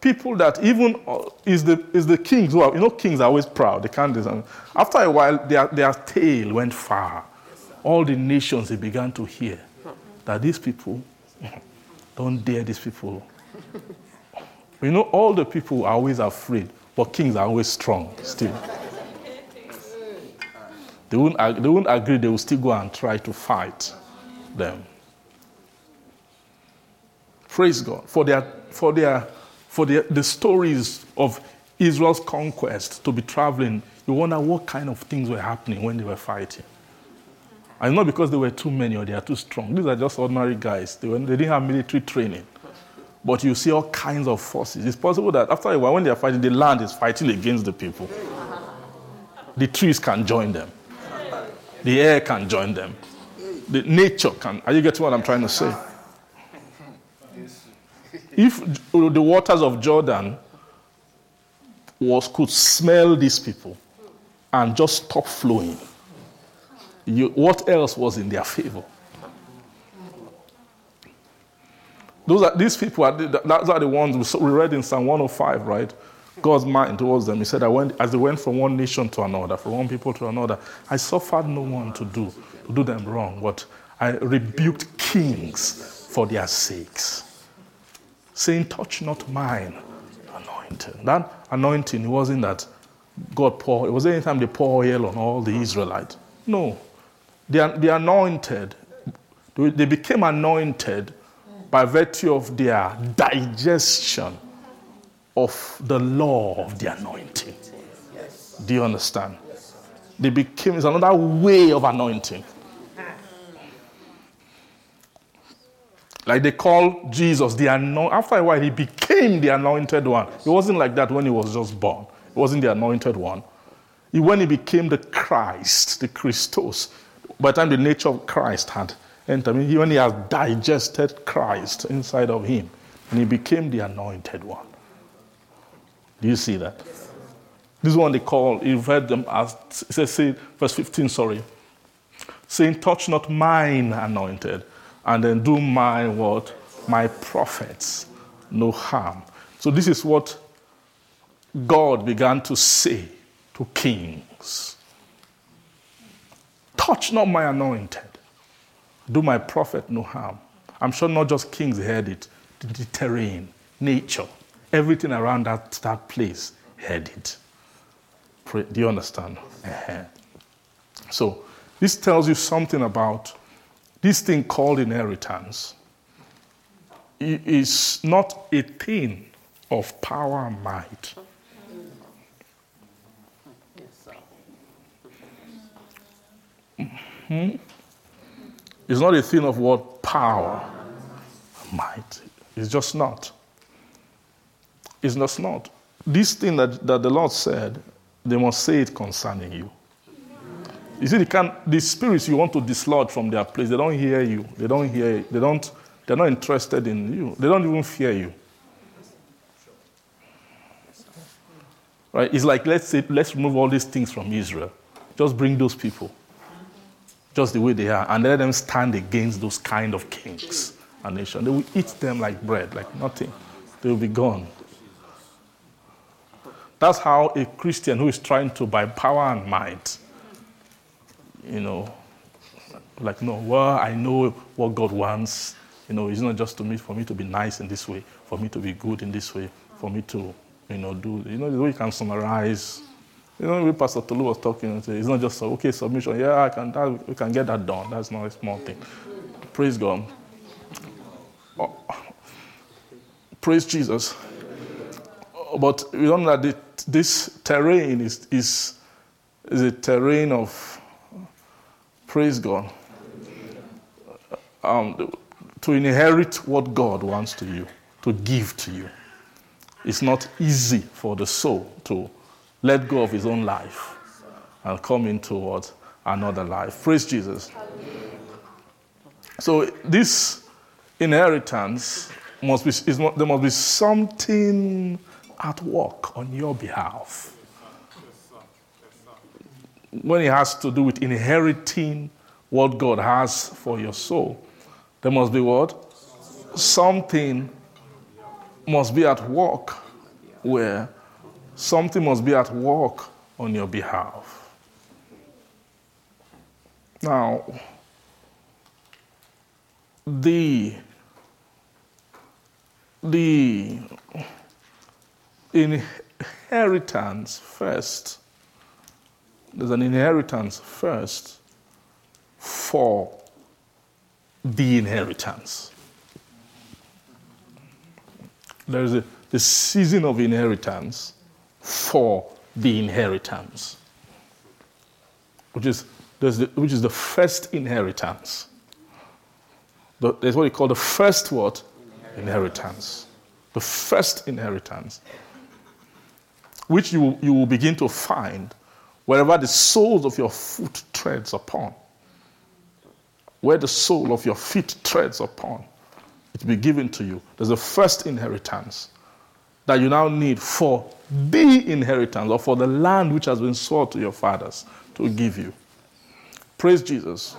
People that even uh, is the is the kings who are you know kings are always proud. They can't design. After a while, their their tale went far. All the nations they began to hear that these people <laughs> don't dare these people <laughs> you know, all the people are always afraid, but kings are always strong still. They won't, they won't agree, they will still go and try to fight them. Praise God. For, their, for, their, for their, the stories of Israel's conquest to be traveling, you wonder what kind of things were happening when they were fighting. And not because they were too many or they are too strong. These are just ordinary guys. They, were, they didn't have military training. But you see all kinds of forces. It's possible that after a while, when they are fighting, the land is fighting against the people. The trees can join them, the air can join them, the nature can. Are you getting what I'm trying to say? If the waters of Jordan was could smell these people and just stop flowing, you, what else was in their favor? Those are, these people, are, those are the ones we read in Psalm 105, right? God's mind towards them. He said, I went, as they went from one nation to another, from one people to another, I suffered no one to do, to do them wrong, but I rebuked kings for their sakes, saying, Touch not mine anointing. That anointing, wasn't that God poured, it was anytime they pour oil on all the Israelites. No. They, they anointed, they became anointed by virtue of their digestion of the law of the anointing. Do you understand? They became it's another way of anointing. Like they call Jesus the anointed. After a while, he became the anointed one. It wasn't like that when he was just born. It wasn't the anointed one. He, when he became the Christ, the Christos, by the time the nature of Christ had entered, I mean, when he has digested Christ inside of him, and he became the anointed one. Do you see that? This is one they call, you've heard them as, it says, say, verse 15, sorry, saying, Touch not mine anointed, and then do my what? My prophets no harm. So this is what God began to say to kings. Touch not my anointed. Do my prophet no harm. I'm sure not just kings heard it, the terrain, nature, everything around that, that place heard it. Do you understand? Uh-huh. So, this tells you something about this thing called inheritance is not a thing of power and might. Mm-hmm. It's not a thing of what power, might. It's just not. It's just not. This thing that, that the Lord said, they must say it concerning you. You see, can, the spirits you want to dislodge from their place, they don't hear you. They don't hear, they don't, they're not interested in you. They don't even fear you. Right? It's like, let's say, let's remove all these things from Israel. Just bring those people, just the way they are, and let them stand against those kind of kings and nations. They will eat them like bread, like nothing. They will be gone. That's how a Christian who is trying to, by power and might, you know, like, no, well, I know what God wants. You know, it's not just to me for me to be nice in this way, for me to be good in this way, for me to, you know, do, you know, the way you can summarize. You know, when Pastor Tolu was talking, it's not just, okay, submission. Yeah, I can, that, we can get that done. That's not a small thing. Praise God. Oh, praise Jesus. But we know that this terrain is, is, is a terrain of Praise God. Um, to inherit what God wants to you, to give to you. It's not easy for the soul to let go of his own life and come into what? Another life. Praise Jesus. So this inheritance must be, there must be something at work on your behalf when it has to do with inheriting what God has for your soul, there must be what? Something must be at work where something must be at work on your behalf. Now, the the inheritance first there's an inheritance first for the inheritance. There's a the season of inheritance for the inheritance, which is, the, which is the first inheritance. The, there's what you call the first what? Inheritance. inheritance. The first inheritance, which you, you will begin to find wherever the soles of your foot treads upon, where the sole of your feet treads upon, it will be given to you. There's a first inheritance that you now need for the inheritance or for the land which has been sold to your fathers to give you. Praise Jesus.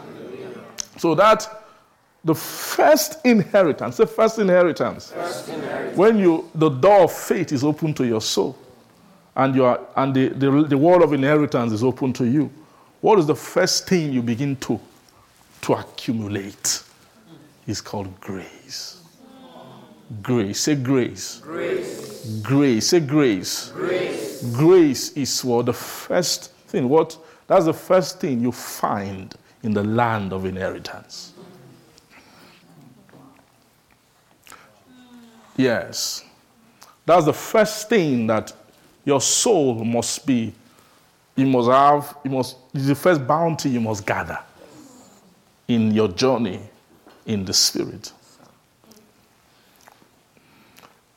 So that the first inheritance, the first inheritance, first inheritance, when you the door of faith is open to your soul and, you are, and the, the, the world of inheritance is open to you, what is the first thing you begin to, to accumulate? It's called grace. Grace. Say grace. Grace. Grace. Say grace. Grace. Grace is what the first thing. What that's the first thing you find in the land of inheritance. Yes. That's the first thing that your soul must be. You must have, you must, it's the first bounty you must gather in your journey in the Spirit.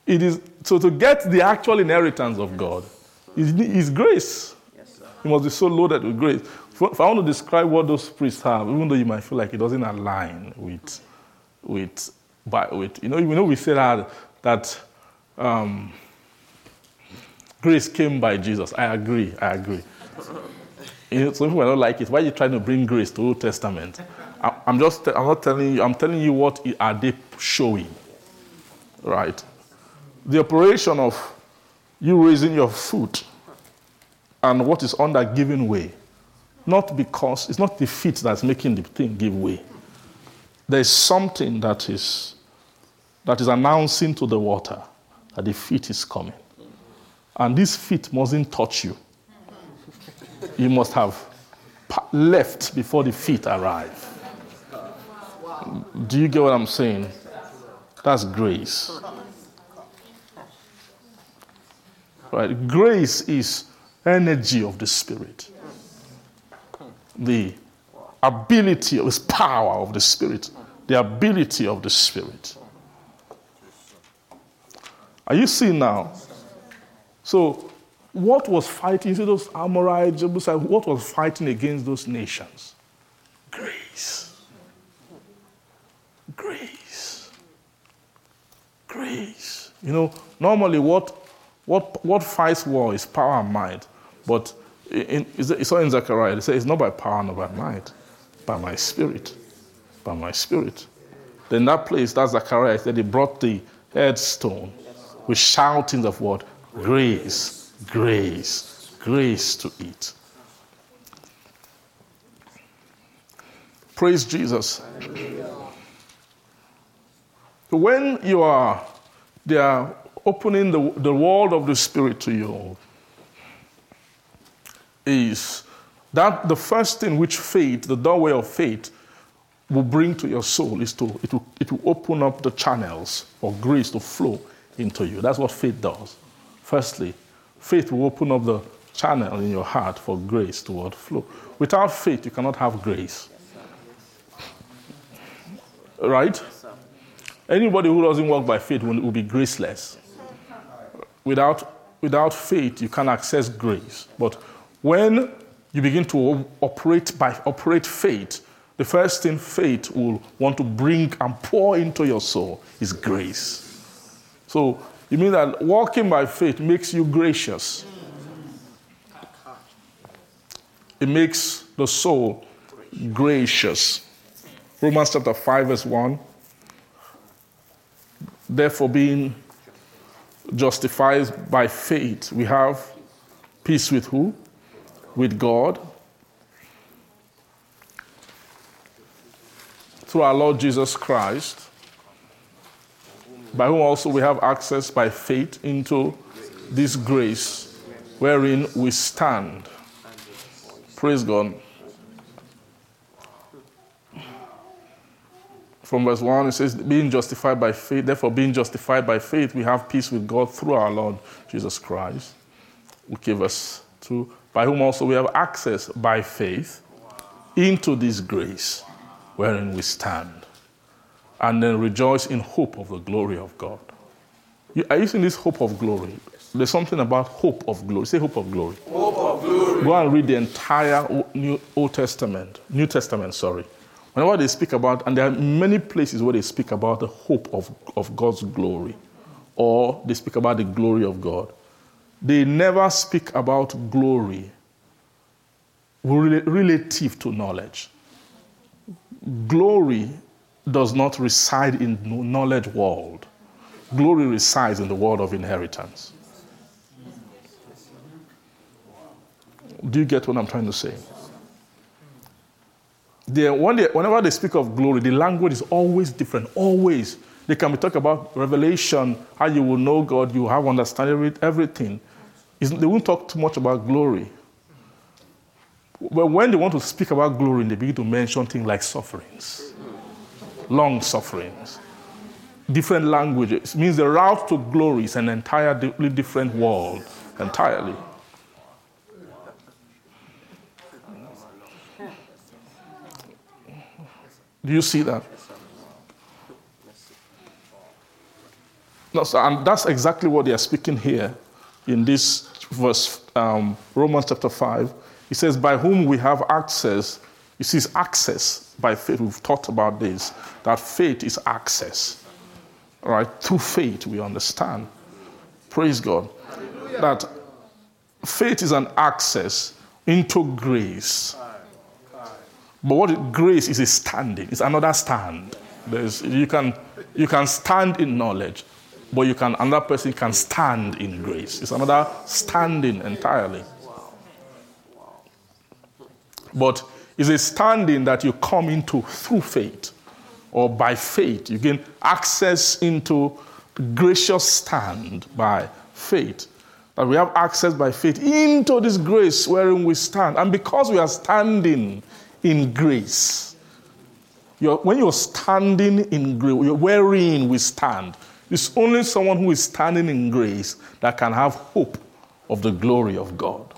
It is so to get the actual inheritance of God is, is grace. You must be so loaded with grace. If I want to describe what those priests have, even though you might feel like it doesn't align with, with, by, with you know, you know, we say that that um, grace came by Jesus. I agree. I agree. You know, some people don't like it. Why are you trying to bring grace to Old Testament? I, I'm just, I'm not telling you. I'm telling you what are they showing, right? The operation of you raising your foot and what is under giving way not because it's not the feet that's making the thing give way. There is something that is that is announcing to the water that the feet is coming. And this feet mustn't touch you. You must have left before the feet arrive. Do you get what I'm saying? That's grace. Right? Grace is energy of the Spirit the ability of his power of the Spirit. The ability of the Spirit. Are you seeing now? So, what was fighting? See those Amorites, Jebusites, what was fighting against those nations? Grace. Grace. Grace. You know, normally what, what, what fights war is power and might. But it's all in Zechariah. It says, It's not by power nor by might, by my spirit. By my spirit. Then that place, that Zechariah, said, They brought the headstone with shoutings of what? Grace, grace, grace to eat. Praise Jesus. When you are, they are opening the, the world of the Spirit to you, is that the first thing which faith, the doorway of faith, will bring to your soul is to it will, it will open up the channels for grace to flow into you. That's what faith does. Firstly, faith will open up the channel in your heart for grace to flow. Without faith, you cannot have grace. Right? Anybody who doesn't walk by faith will, will be graceless. Without, without faith, you can access grace. But when you begin to operate by operate faith, the first thing faith will want to bring and pour into your soul is grace. So you mean that walking by faith makes you gracious. It makes the soul gracious. Romans chapter 5, verse 1. Therefore, being justified by faith, we have peace with who? with God through our Lord Jesus Christ, by whom also we have access by faith into this grace wherein we stand. Praise God. From verse 1, it says, Being justified by faith, therefore, being justified by faith, we have peace with God through our Lord Jesus Christ, who gave us to by whom also we have access by faith into this grace wherein we stand, and then rejoice in hope of the glory of God. You, are you seeing this hope of glory? There's something about hope of glory. Say hope of glory. Hope of glory. Go and read the entire New Old Testament, New Testament, sorry. Whenever they speak about, and there are many places where they speak about the hope of, of God's glory, or they speak about the glory of God they never speak about glory relative to knowledge. Glory does not reside in knowledge world. Glory resides in the world of inheritance. Do you get what I'm trying to say? They, when they, whenever they speak of glory, the language is always different. Always. They can be talk about revelation, how you will know God, you have understanding everything they won't talk too much about glory. But when they want to speak about glory, they begin to mention things like sufferings, long sufferings. different languages. Means the route to glory is an entirely different world. Entirely. Do you see that? No, so, and that's exactly what they are speaking here in this verse, um, Romans chapter 5. He says, By whom we have access. He says, access by faith. We've talked about this, that faith is access. Right? Through faith, we understand. Praise God. Hallelujah. That faith is an access into grace. But what grace is a standing. It's another stand. There's, you, can, you can stand in knowledge, but you can another person can stand in grace. It's another standing entirely. But it's a standing that you come into through faith or by faith. You gain access into gracious stand by faith. That we have access by faith into this grace wherein we stand. And because we are standing in grace. You're, when you're standing in grace, wherein we stand. It's only someone who is standing in grace that can have hope of the glory of God.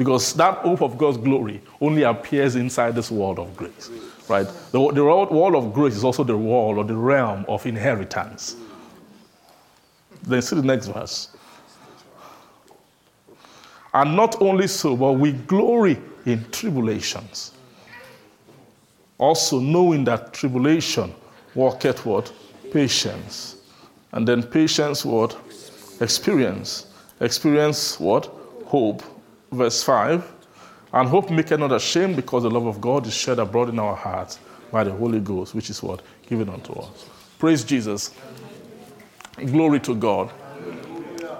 Because that hope of God's glory only appears inside this world of grace. Right? The, the wall of grace is also the world or the realm of inheritance. Then see the next verse. And not only so, but we glory in tribulations also knowing that tribulation worketh what? Patience. And then patience what? Experience. Experience what? Hope. Verse 5. And hope maketh not ashamed because the love of God is shed abroad in our hearts by the Holy Ghost, which is what? Given unto us. Praise Jesus. Glory to God.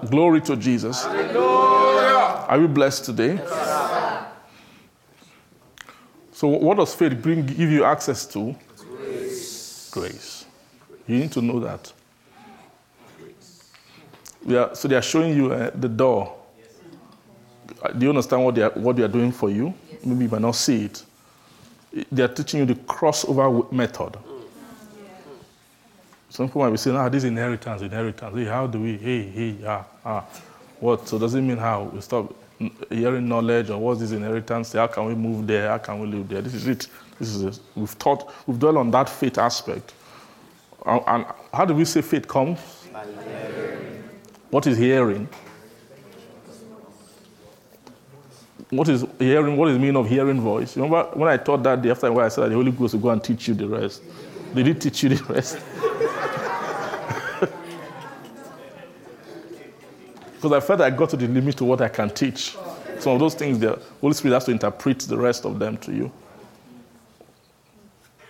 Glory to Jesus. Are we blessed today? So, what does faith bring, give you access to? Grace. Grace. You need to know that. Are, so, they are showing you uh, the door. Do you understand what they, are, what they are doing for you? Yes. Maybe you might not see it. They are teaching you the crossover method. Some people might be saying, ah, this inheritance, inheritance. Hey, how do we, hey, hey, ah, ah. What? So does it mean how? We stop hearing knowledge or what's this inheritance? How can we move there? How can we live there? This is it. This is it. We've taught, we've dwelled on that faith aspect. And how do we say faith comes? What is hearing? What is hearing? What is meaning of hearing voice? Remember when I taught that day after a while, I said the Holy Ghost will go and teach you the rest. They did teach you the rest? <laughs> Because I felt I got to the limit to what I can teach. Some of those things, the Holy Spirit has to interpret the rest of them to you.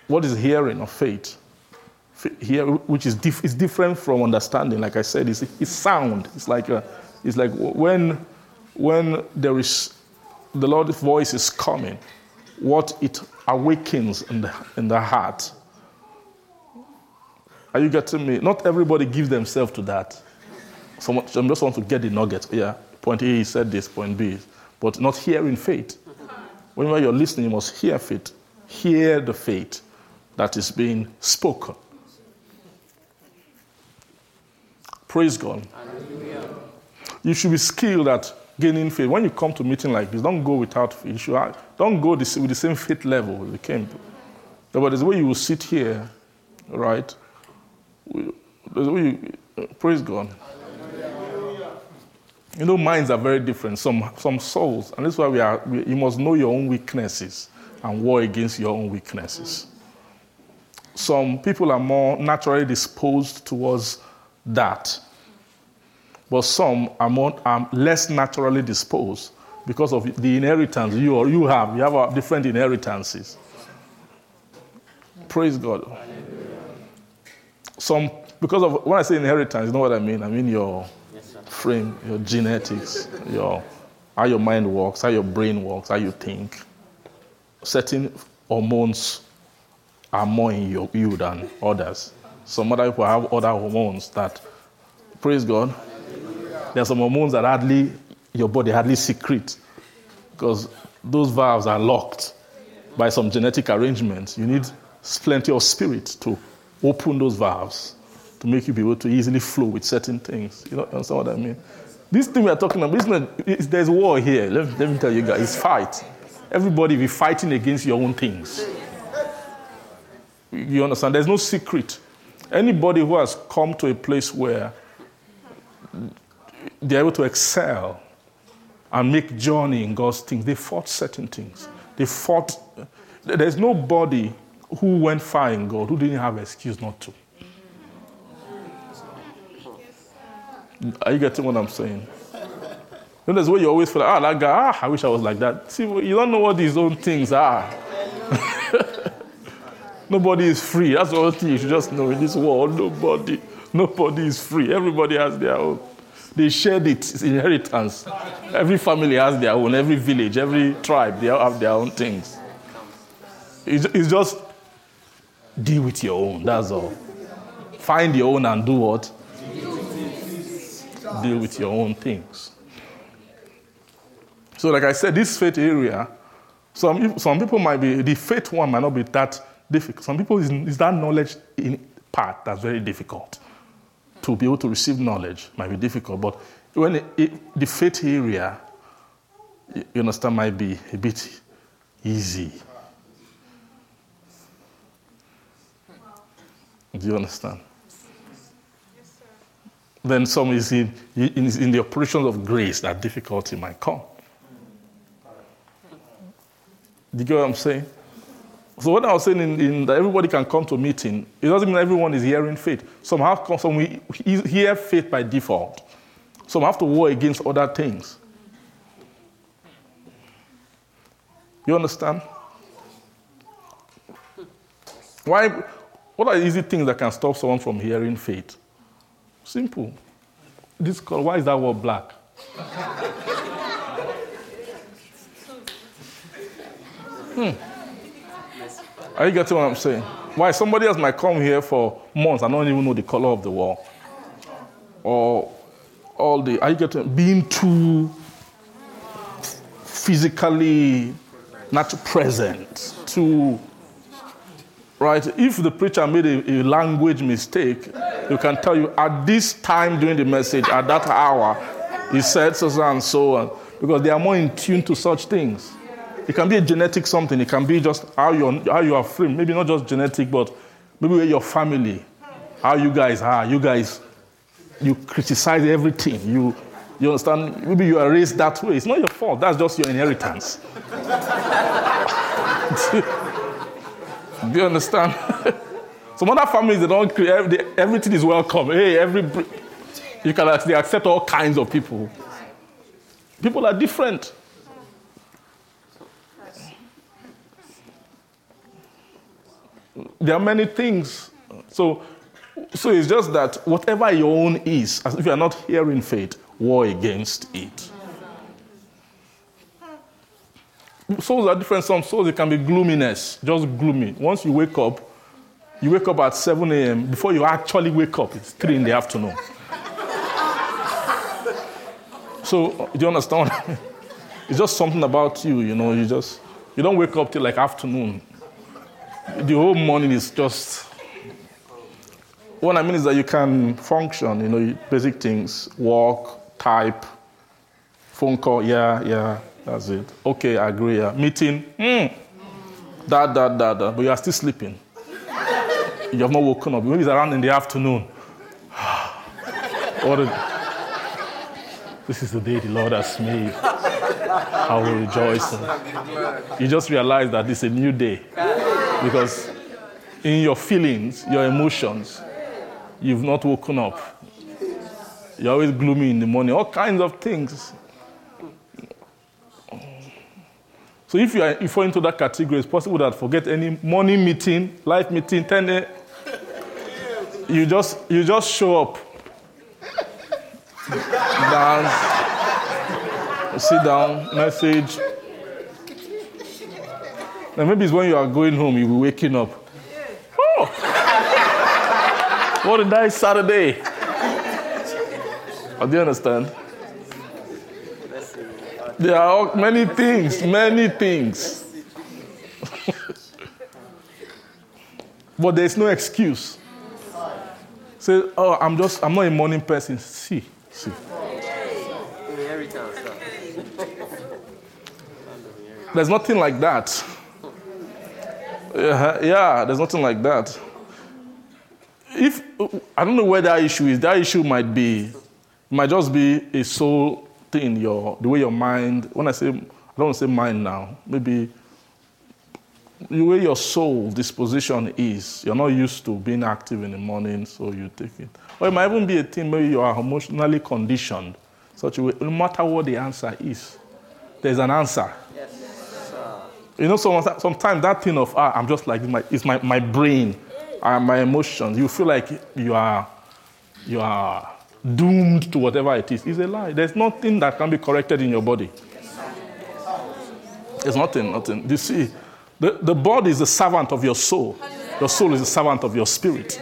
What is hearing of faith? Here, which is, dif- is different from understanding. Like I said, it's, it's sound. It's like, a, it's like when, when there is the Lord's voice is coming, what it awakens in the, in the heart. Are you getting me? Not everybody gives themselves to that. Someone, some just want to get the nugget. Yeah, point A, he said this, point B. But not hearing faith. Whenever you're listening, you must hear faith. Hear the faith that is being spoken. Praise God. Hallelujah. You should be skilled at gaining faith. When you come to meeting like this, don't go without faith. Don't go with the same faith level you came. But there's a way you will sit here, right? There's a way you, uh, praise God. You know, minds are very different, some, some souls. And that's why we are, we, you must know your own weaknesses and war against your own weaknesses. Some people are more naturally disposed towards that, but some are, more, are less naturally disposed because of the inheritance you, or you have. You have different inheritances. Praise God. Some, because of, when I say inheritance, you know what I mean? I mean your frame, your genetics, your, how your mind works, how your brain works, how you think. Certain hormones are more in your, you than others. Some other people have other hormones that, praise God, there are some hormones that hardly your body hardly secrete because those valves are locked by some genetic arrangements. You need plenty of spirit to open those valves. to make you be able to easily flow with certain things. You know, understand what I mean? This thing we are talking about, not, there's war here. Let, let me tell you guys, it's fight. Everybody be fighting against your own things. You understand? There's no secret. Anybody who has come to a place where they're able to excel and make journey in God's things, they fought certain things. They fought. There's nobody who went far in God who didn't have excuse not to. Are you getting what I'm saying? Then there's where you always feel like, ah, that guy, ah, I wish I was like that. See, you don't know what these own things are. <laughs> nobody is free. That's the only thing you should just know in this world. Nobody, nobody is free. Everybody has their own. They shared it, it's inheritance. Every family has their own, every village, every tribe, they all have their own things. It's just deal with your own, that's all. Find your own and do what? Deal with your own things. So, like I said, this faith area, some, some people might be, the faith one might not be that difficult. Some people, is, that knowledge in part that's very difficult. To be able to receive knowledge might be difficult, but when it, it, the faith area, you understand, might be a bit easy. Do you understand? then some is in, in, in the operations of grace that difficulty might come. Do you get what I'm saying? So what I was saying in, in, that everybody can come to a meeting, it doesn't mean everyone is hearing faith. Some have come, some we hear faith by default. Some have to war against other things. You understand? Why? What are easy things that can stop someone from hearing faith? Simple. This color, why is that word black? hmm. Are you getting what I'm saying? Why somebody else might come here for months and don't even know the color of the wall? Or all the, are you getting, being too physically not present, too, right? If the preacher made a, a language mistake, you can tell you at this time during the message, at that hour, he said so and so on, because they are more in tune to such things. It can be a genetic something. It can be just how you how you are framed. Maybe not just genetic, but maybe your family, how you guys are. You guys, you criticize everything. You you understand? Maybe you are raised that way. It's not your fault. That's just your inheritance. <laughs> Do you understand? <laughs> Some other families they don't create everything is welcome. Hey, every you can they accept all kinds of people. People are different. There are many things. So, so it's just that whatever your own is, as if you are not hearing faith, war against it. Souls are different. Some souls, it can be gloominess, just gloomy. Once you wake up, you wake up at 7 a.m. Before you actually wake up, it's 3 in the afternoon. so, do you understand? <laughs> it's just something about you, you know. You just, you don't wake up till like afternoon. The whole morning is just. What I mean is that you can function, you know, basic things, walk, type, phone call, yeah, yeah, that's it. Okay, I agree, yeah. Meeting, hmm, that, that, that, that, but you are still sleeping you have not woken up. Maybe it's around in the afternoon. <sighs> what a, this is the day the Lord has made. I will rejoice. You just realize that it's a new day. Because in your feelings, your emotions, you've not woken up. You're always gloomy in the morning, all kinds of things. So if you, are, if you fall into that category, it's possible that forget any morning meeting, life meeting, 10 a, you just you just show up. Dance, sit down, message. Now maybe it's when you are going home, you'll be waking up. Oh, what a nice Saturday. Do you understand? There are many things, many things. <laughs> but there's no excuse. Say, oh, I'm just, I'm not a morning person. See, see. There's nothing like that. Yeah, yeah, there's nothing like that. If I don't know where that issue is, that issue might be, might just be a soul thing. Your the way your mind. When I say, I don't say mind now. Maybe the way your soul disposition is. You're not used to being active in the morning, so you take it. Or it might even be a thing. Maybe you are emotionally conditioned, such a way. No matter what the answer is, there's an answer. Yes. You know, sometimes, that thing of, ah, I'm just like, my, it's my, my brain, uh, my emotions. You feel like you are, you are doomed to whatever it is. It's a lie. There's nothing that can be corrected in your body. There's nothing, nothing. You see, the, the body is the servant of your soul. Your soul is the servant of your spirit.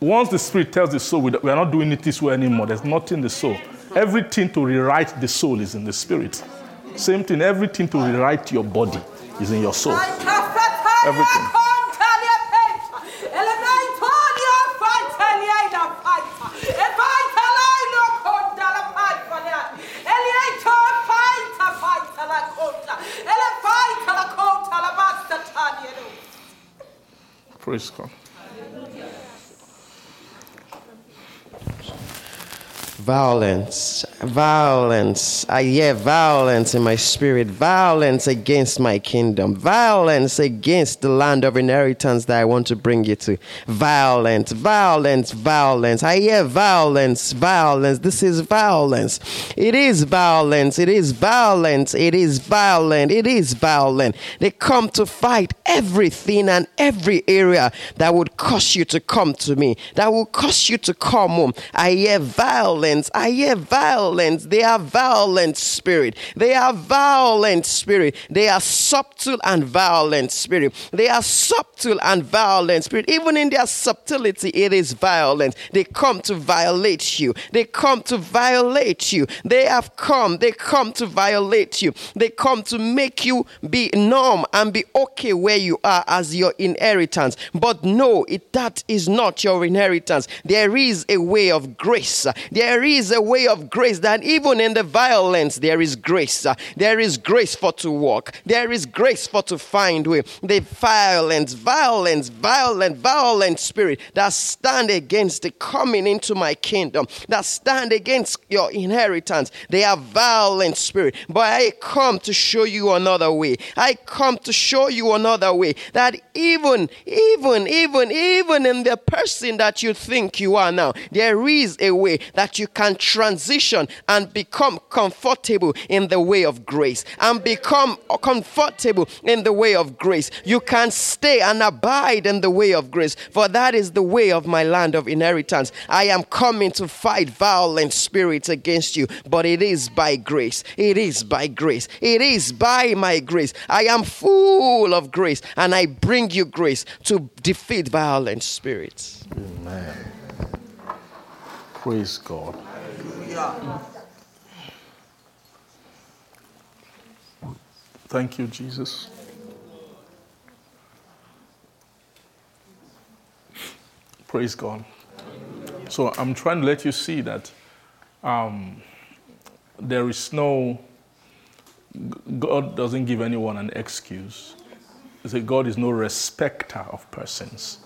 Once the spirit tells the soul, we are not doing it this way anymore, there's nothing in the soul. Everything to rewrite the soul is in the spirit. Same thing, everything to rewrite your body is in your soul. Everything. Praise God. Violence, violence. I hear violence in my spirit. Violence against my kingdom. Violence against the land of inheritance that I want to bring you to. Violence, violence, violence. I hear violence, violence. This is violence. It is violence. It is violence. It is violent. It is violent. They come to fight everything and every area that would cause you to come to me, that will cause you to come home. I hear violence. I hear violence. They are violent spirit. They are violent spirit. They are subtle and violent spirit. They are subtle and violent spirit. Even in their subtlety, it is violent. They come to violate you. They come to violate you. They have come. They come to violate you. They come to make you be numb and be okay where you are as your inheritance. But no, it, that is not your inheritance. There is a way of grace. There is a way of grace that even in the violence, there is grace. There is grace for to walk. There is grace for to find way. The violence, violence, violent, violent spirit that stand against the coming into my kingdom, that stand against your inheritance. They are violent spirit. But I come to show you another way. I come to show you another way that even, even, even, even in the person that you think you are now, there is a way that you can transition and become comfortable in the way of grace and become comfortable in the way of grace. You can stay and abide in the way of grace, for that is the way of my land of inheritance. I am coming to fight violent spirits against you, but it is by grace. It is by grace. It is by my grace. I am full of grace, and I bring you grace to defeat violent spirits. Amen. Praise God. Thank you, Jesus. Praise God. So I'm trying to let you see that um, there is no, God doesn't give anyone an excuse. He said God is no respecter of persons.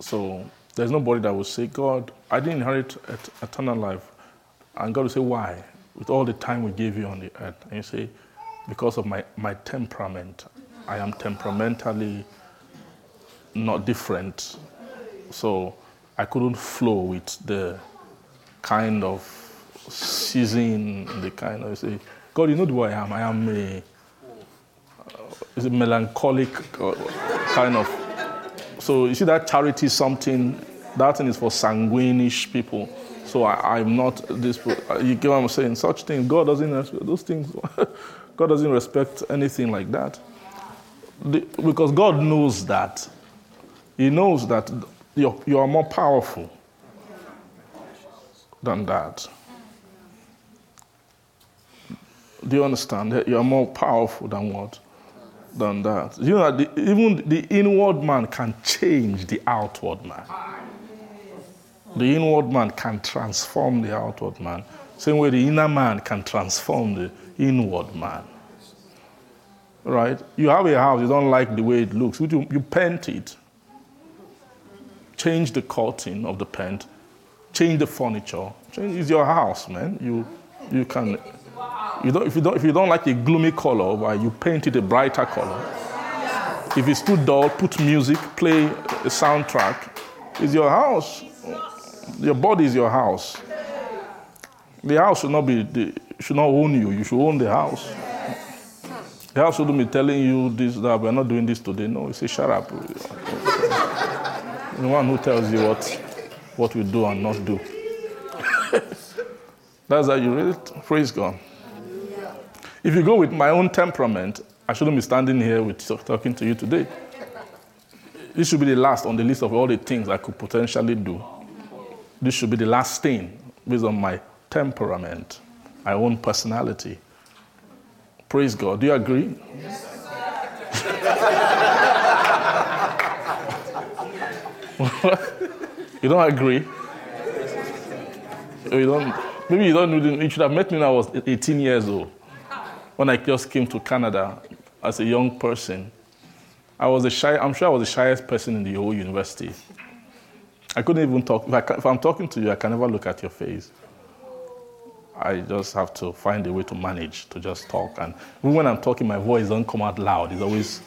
So there's nobody that will say, God, I didn't inherit eternal life. And God will say, Why? With all the time we gave you on the earth. And you say, Because of my, my temperament. I am temperamentally not different. So I couldn't flow with the kind of season, the kind of, you say, God, you know who I am. I am a, is a melancholic uh, kind of so you see that charity is something, that thing is for sanguinish people. So I, am not this. You get what I'm saying? Such things, God doesn't respect those things. <laughs> God doesn't respect anything like that, the, because God knows that. He knows that you're, you are more powerful than that. Do you understand? That You are more powerful than what? than that. You know, the, even the inward man can change the outward man. The inward man can transform the outward man. Same way the inner man can transform the inward man. Right? You have a house, you don't like the way it looks. You, you paint it. Change the curtain of the paint. Change the furniture. Change, it's your house, man. You, you can you don't, if, you don't, if you don't like a gloomy color, why you paint it a brighter color. If it's too dull, put music, play a soundtrack. It's your house. Your body is your house. The house should not be the, should not own you. You should own the house. The house shouldn't be telling you this, that we're not doing this today. No, you say shut up. the one who tells you what what we do and not do. <laughs> That's how you read it. Praise God. If you go with my own temperament, I shouldn't be standing here with talking to you today. This should be the last on the list of all the things I could potentially do. This should be the last thing based on my temperament, my own personality. Praise God. Do you agree? <laughs> you don't agree? Oh, you don't. Maybe you don't. You should have met me when I was 18 years old when I just came to Canada as a young person, I was a shy, I'm sure I was the shyest person in the whole university. I couldn't even talk. If, I, if I'm talking to you, I can never look at your face. I just have to find a way to manage to just talk. And even when I'm talking, my voice doesn't come out loud. It's always,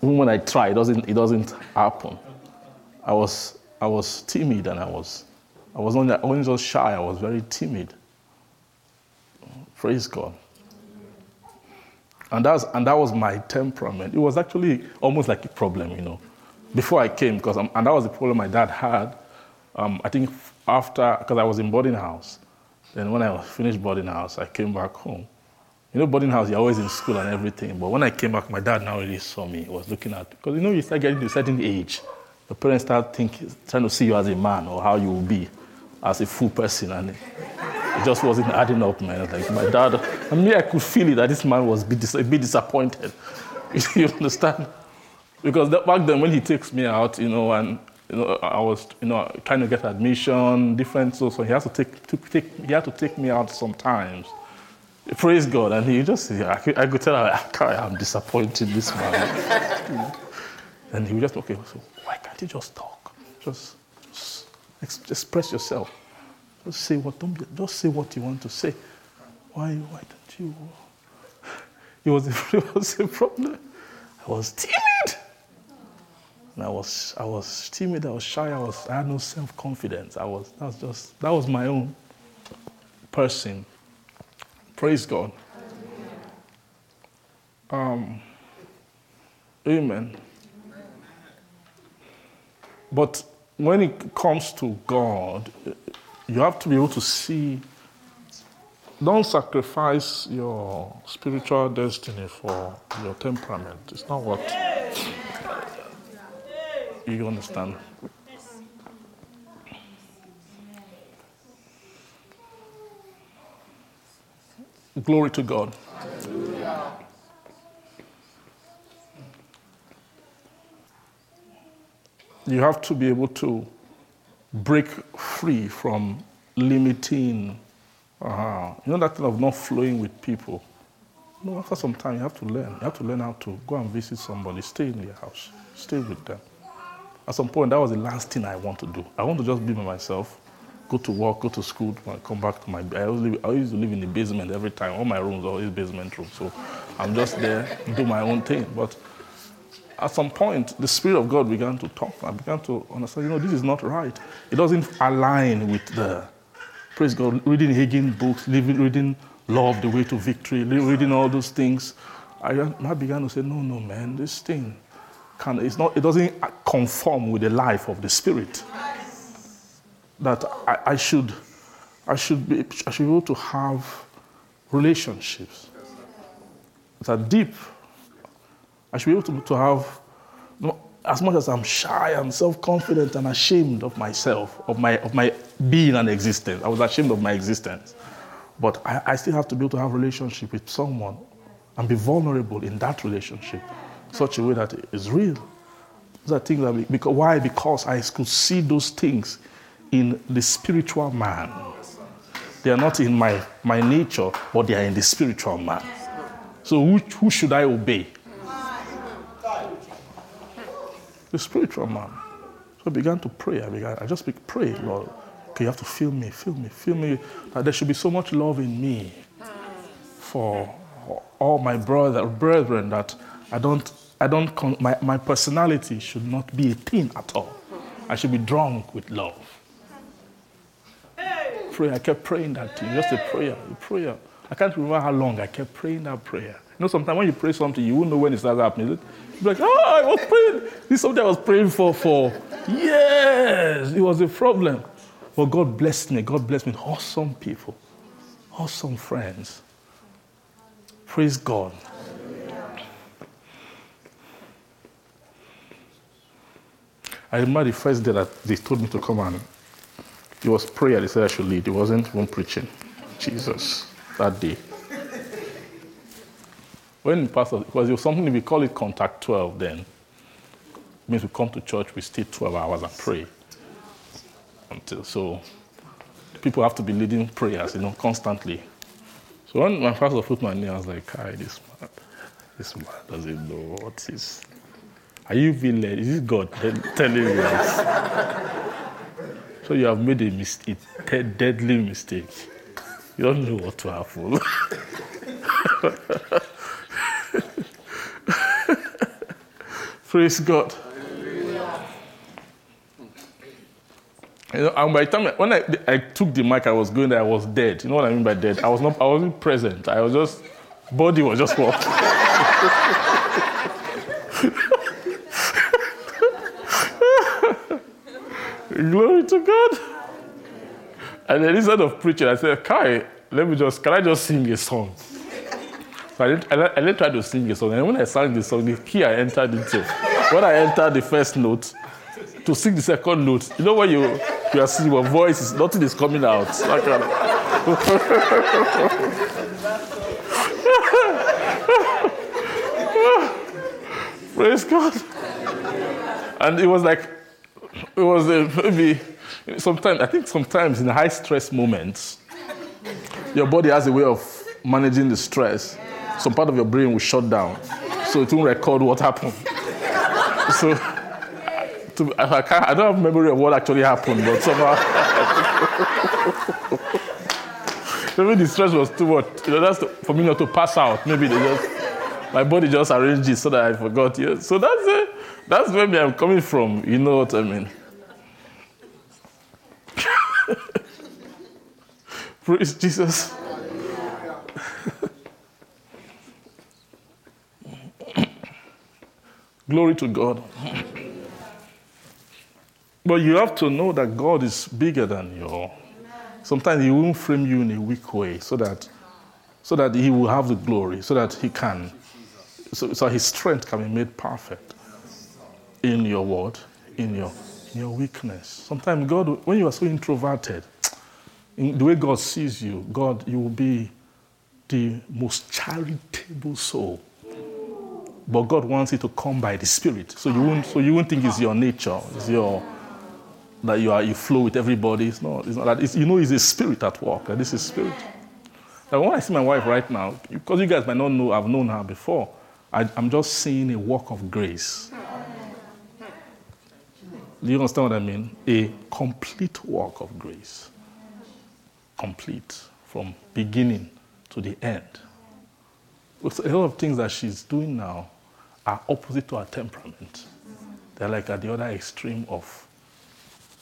even when I try, it doesn't, it doesn't happen. I was, I was timid and I was, I was only, only just shy. I was very timid. Praise God. And, that's, and that was my temperament. It was actually almost like a problem, you know, before I came, because and that was the problem my dad had. Um, I think after, because I was in boarding house. Then when I finished boarding house, I came back home. You know, boarding house, you're always in school and everything. But when I came back, my dad now really saw me. Was looking at, because you know, you start getting to a certain age. The parents start thinking, trying to see you as a man or how you will be as a full person. And it just wasn't adding up, man. Like my dad, I mean, I could feel it that this man was a bit disappointed. <laughs> you understand? Because back then, when he takes me out, you know, and you know, I was, you know, trying to get admission, different, so, so he has to take, to take, he had to take me out sometimes. Praise God, and he just, I could, I could tell, <laughs> I, I'm disappointed this man. <laughs> and he would just, okay, so why can't you just talk? Just, just express yourself. Just say what don't be, just say what you want to say. Why why don't you? <laughs> It was it was a problem. I was timid. And I was I was timid, I was shy, I was I had no self-confidence. I was that was just that was my own person. Praise God. Um, amen. But when it comes to God, you have to be able to see. Don't sacrifice your spiritual destiny for your temperament. It's not what you understand. Glory to God. You have to be able to break free from limiting. Uh, you know that thing of not flowing with people. You know, after some time, you have to learn. You have to learn how to go and visit somebody, stay in their house, stay with them. At some point, that was the last thing I want to do. I want to just be by myself, go to work, go to school, come back to my. I, live, I used to live in the basement every time. All my rooms are always basement rooms, so I'm just there, do my own thing. But at some point, the Spirit of God began to talk. I began to understand, you know, this is not right. It doesn't align with the, praise God, reading Hagin books, reading Love, the Way to Victory, reading all those things. I, I began to say, no, no, man, this thing, can, it's not, it doesn't conform with the life of the Spirit. That I, I should, I should be, I should be able to have relationships that are deep I should be able to, to have, as much as I'm shy and self confident and ashamed of myself, of my, of my being and existence. I was ashamed of my existence. But I, I still have to be able to have a relationship with someone and be vulnerable in that relationship such a way that it is real. Those are things that because, why? Because I could see those things in the spiritual man. They are not in my, my nature, but they are in the spiritual man. So who, who should I obey? The spiritual man. So I began to pray. I began, I just pray, Lord. Okay, you have to feel me, feel me, feel me. That there should be so much love in me for all my brother, brethren that I don't, I don't, con- my, my personality should not be a thing at all. I should be drunk with love. Pray. I kept praying that thing, just a prayer, a prayer. I can't remember how long I kept praying that prayer. You know, sometimes when you pray something, you won't know when it starts happening. You'll be like, oh, I was praying. This is something I was praying for for yes, It was a problem. But God blessed me. God blessed me. With awesome people, awesome friends. Praise God. I remember the first day that they told me to come and it was prayer they said I should lead. It wasn't even preaching. Jesus, that day. When pastor, because it was something we call it contact 12 then. It means we come to church, we stay 12 hours and pray. Until so people have to be leading prayers, you know, constantly. So when my pastor put my name, I was like, Kai, this man, this man doesn't know what is. Are you being led? Is this God telling you this? so you have made a mistake, a deadly mistake. You don't know what to happen. <laughs> Praise God. You know, and by the time when I, I took the mic, I was going there. I was dead. You know what I mean by dead? I was not. I wasn't present. I was just body was just walking. <laughs> Glory to God. And then instead of preaching, I said, Kai, let me just, can I just sing a song? So I didn't, I didn't try to sing a song. And when I sang the song, the key I entered into, when I entered the first note, to sing the second note, you know when you, you are singing, your voice is, nothing is coming out. That kind of- Praise God. And it was like, it was a, maybe sometimes, I think sometimes in high stress moments, your body has a way of managing the stress. Some part of your brain will shut down. So it won't record what happened. <laughs> So to, I, can't, I don't have memory of what actually happened, but somehow. <laughs> maybe the stress was too much. You know, that's the, for me not to pass out. Maybe they just, my body just arranged it so that I forgot. Yeah. So that's it. That's where I'm coming from. You know what I mean? <laughs> Praise Jesus. <laughs> Glory to God. But you have to know that God is bigger than you. Sometimes He won't frame you in a weak way so that, so that He will have the glory, so that He can, so, so His strength can be made perfect in your word, in your, in your weakness. Sometimes God, when you are so introverted, in the way God sees you, God, you will be the most charitable soul. But God wants it to come by the Spirit. So you won't, so you won't think it's your nature, it's your that you are you flow with everybody. It's not, it's not that. It's, you know, it's a spirit at work. This is spirit. Now, when I see my wife right now, because you guys might not know, I've known her before. I, I'm just seeing a work of grace. Do you understand what I mean? A complete work of grace. Complete from beginning to the end. With a lot of things that she's doing now are opposite to her temperament. They're like at the other extreme of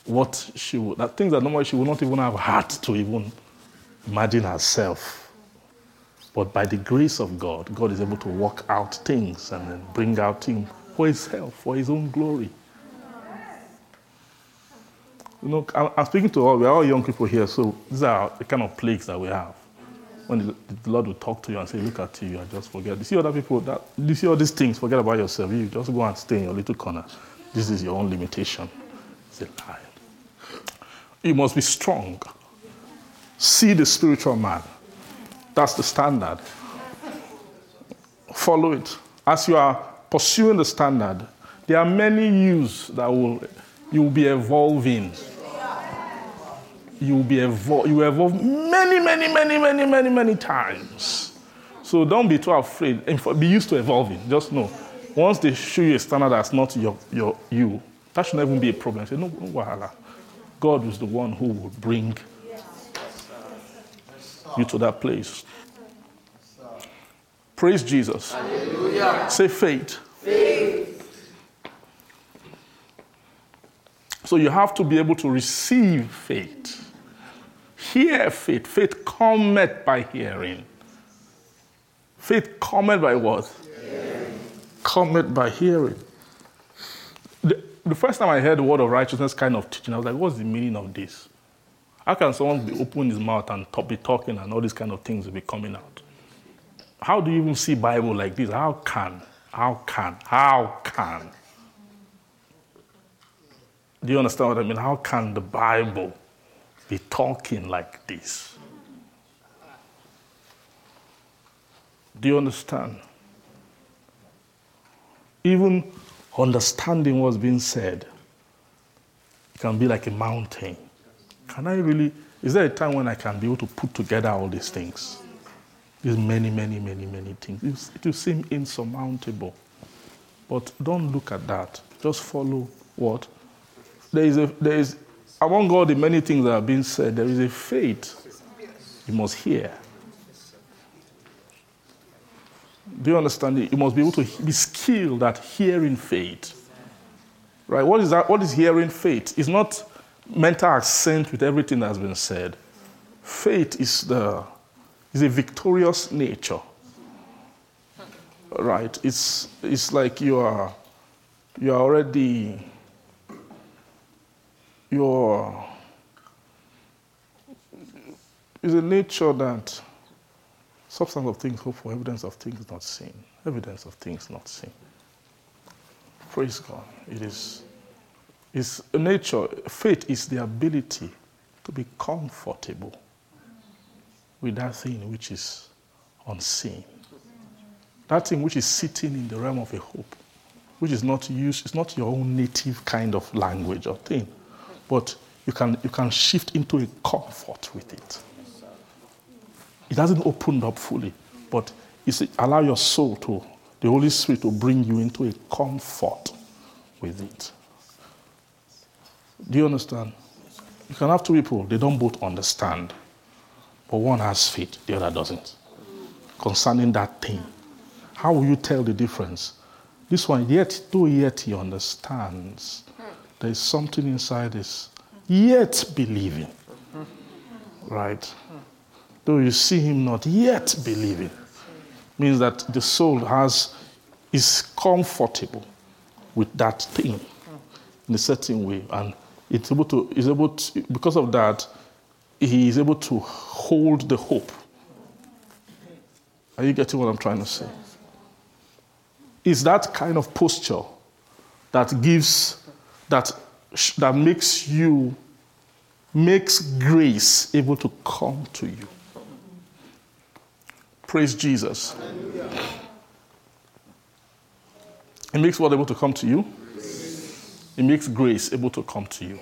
what she would, that things that normally she would not even have heart to even imagine herself. But by the grace of God, God is able to work out things and then bring out things for Himself, for His own glory. You know, I'm, speaking to all, we're all young people here, so these are the kind of plagues that we have. When the, Lord will talk to you and say, Look at you, and just forget. You see other people, that, you see all these things, forget about yourself. You just go and stay in your little corner. This is your own limitation. It's a lie. You must be strong. See the spiritual man. That's the standard. Follow it. As you are pursuing the standard, there are many yous that will you will be evolving. You will be evol- you evolve many, many, many, many, many, many times. So don't be too afraid. Be used to evolving. Just know. Once they show you a standard that's not your, your you, that should never be a problem. Say, no, no wahala. God is the one who will bring you to that place. Praise Jesus. Say faith. So you have to be able to receive faith. Hear faith. Faith cometh by hearing. Faith cometh by what? Cometh by hearing. The, the first time I heard the word of righteousness kind of teaching, I was like, what's the meaning of this? How can someone be opening his mouth and talk, be talking and all these kind of things will be coming out? How do you even see Bible like this? How can? How can? How can? Do you understand what I mean? How can the Bible be talking like this? Do you understand? Even understanding what's being said can be like a mountain. Can I really? Is there a time when I can be able to put together all these things? These many, many, many, many things. It will seem insurmountable. But don't look at that. Just follow what? There is, a, there is among all the many things that are being said, there is a faith you must hear. Do you understand it? You must be able to be skilled at hearing faith. Right? What is that? What is hearing faith? It's not mental assent with everything that's been said. Faith is the is a victorious nature. Right? It's it's like you are you are already you're is a nature that substance of things hope for evidence of things not seen. Evidence of things not seen. Praise God. It is is nature, faith is the ability to be comfortable with that thing which is unseen. That thing which is sitting in the realm of a hope, which is not used, it's not your own native kind of language or thing, but you can, you can shift into a comfort with it. It hasn't opened up fully, but it's allow your soul to, the Holy Spirit to bring you into a comfort with it. Do you understand? You can have two people, they don't both understand, but one has faith, the other doesn't. Concerning that thing, how will you tell the difference? This one, yet, though yet he understands, there is something inside this, yet believing. Right? Though you see him not, yet believing. Means that the soul has is comfortable with that thing in a certain way, and it's able to is able to because of that, he is able to hold the hope. Are you getting what I'm trying to say? It's that kind of posture that gives that that makes you makes grace able to come to you. Praise Jesus. It makes what able to come to you? It makes grace able to come to you.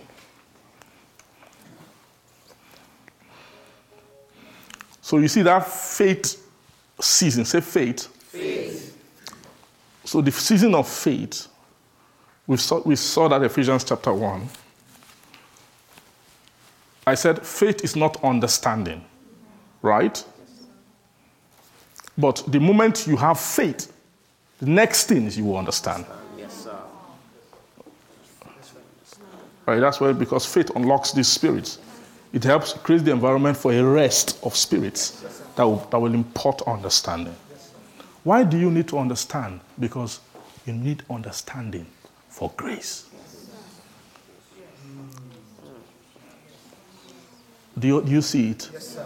So you see that faith season, say faith. Faith. So the season of faith, we saw, we saw that Ephesians chapter 1. I said faith is not understanding, right? But the moment you have faith, the next thing is you will understand. Yes, sir. Right? That's why, because faith unlocks these spirits. It helps create the environment for a rest of spirits that will, that will impart understanding. Why do you need to understand? Because you need understanding for grace. Do you, do you see it? Yes.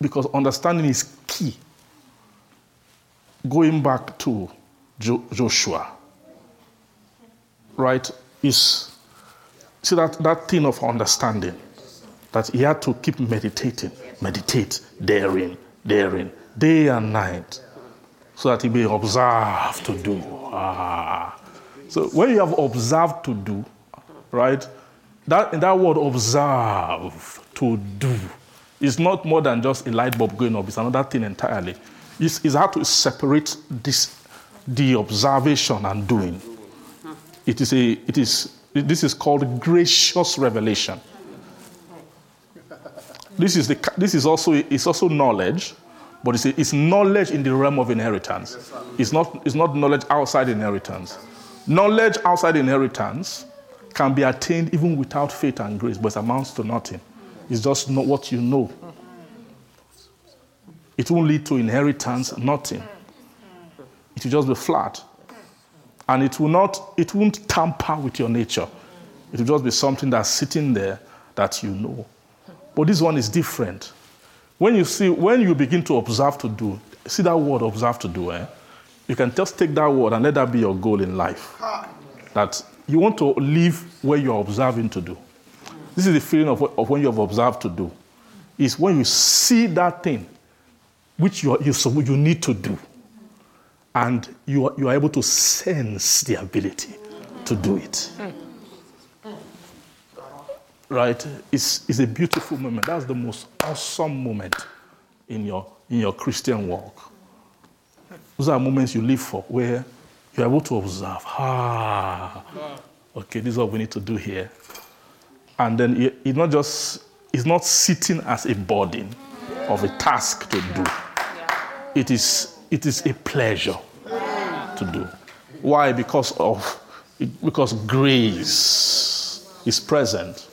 Because understanding is key. Going back to Jo- Joshua, right, is see that, that thing of understanding that he had to keep meditating, meditate therein therein, day and night, so that he may observe to do. Ah. So when you have observed to do, right, that, in that word observe, to do, is not more than just a light bulb going up, it's another thing entirely. It's, it's how to separate this, the observation and doing. It is a, it is, this is called gracious revelation. This is, the, this is also, it's also knowledge, but it's, a, it's knowledge in the realm of inheritance. It's not, it's not knowledge outside inheritance. Knowledge outside inheritance can be attained even without faith and grace, but it amounts to nothing. It's just not what you know. It won't lead to inheritance, nothing. It will just be flat. And it will not, it won't tamper with your nature. It will just be something that's sitting there that you know. But this one is different. When you see, when you begin to observe to do, see that word observe to do, eh? You can just take that word and let that be your goal in life. That you want to live where you're observing to do. This is the feeling of, of when you have observed to do. Is when you see that thing which you, are, you, you need to do, and you are, you are able to sense the ability to do it. Right? It's, it's a beautiful moment. That's the most awesome moment in your, in your Christian walk. Those are moments you live for where you're able to observe. Ah, okay, this is what we need to do here. And then it- it's not just, it's not sitting as a burden of a task to do. It is, it is a pleasure to do. Why? Because of because grace is present.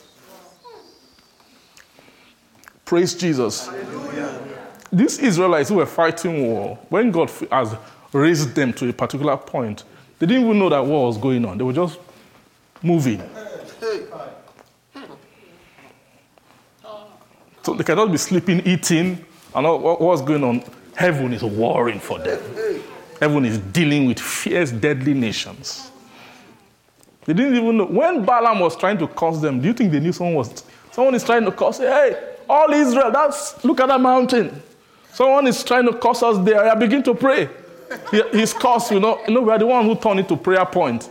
Praise Jesus. These Israelites who were fighting war, when God has raised them to a particular point, they didn't even know that war was going on. They were just moving. So they cannot be sleeping, eating, and what's going on. Heaven is warring for them. Heaven is dealing with fierce, deadly nations. They didn't even know. When Balaam was trying to curse them, do you think they knew someone was someone is trying to curse? Hey, all Israel, that's look at that mountain. Someone is trying to curse us there. I begin to pray. His curse, you know, you know, we are the one who turned it to prayer point.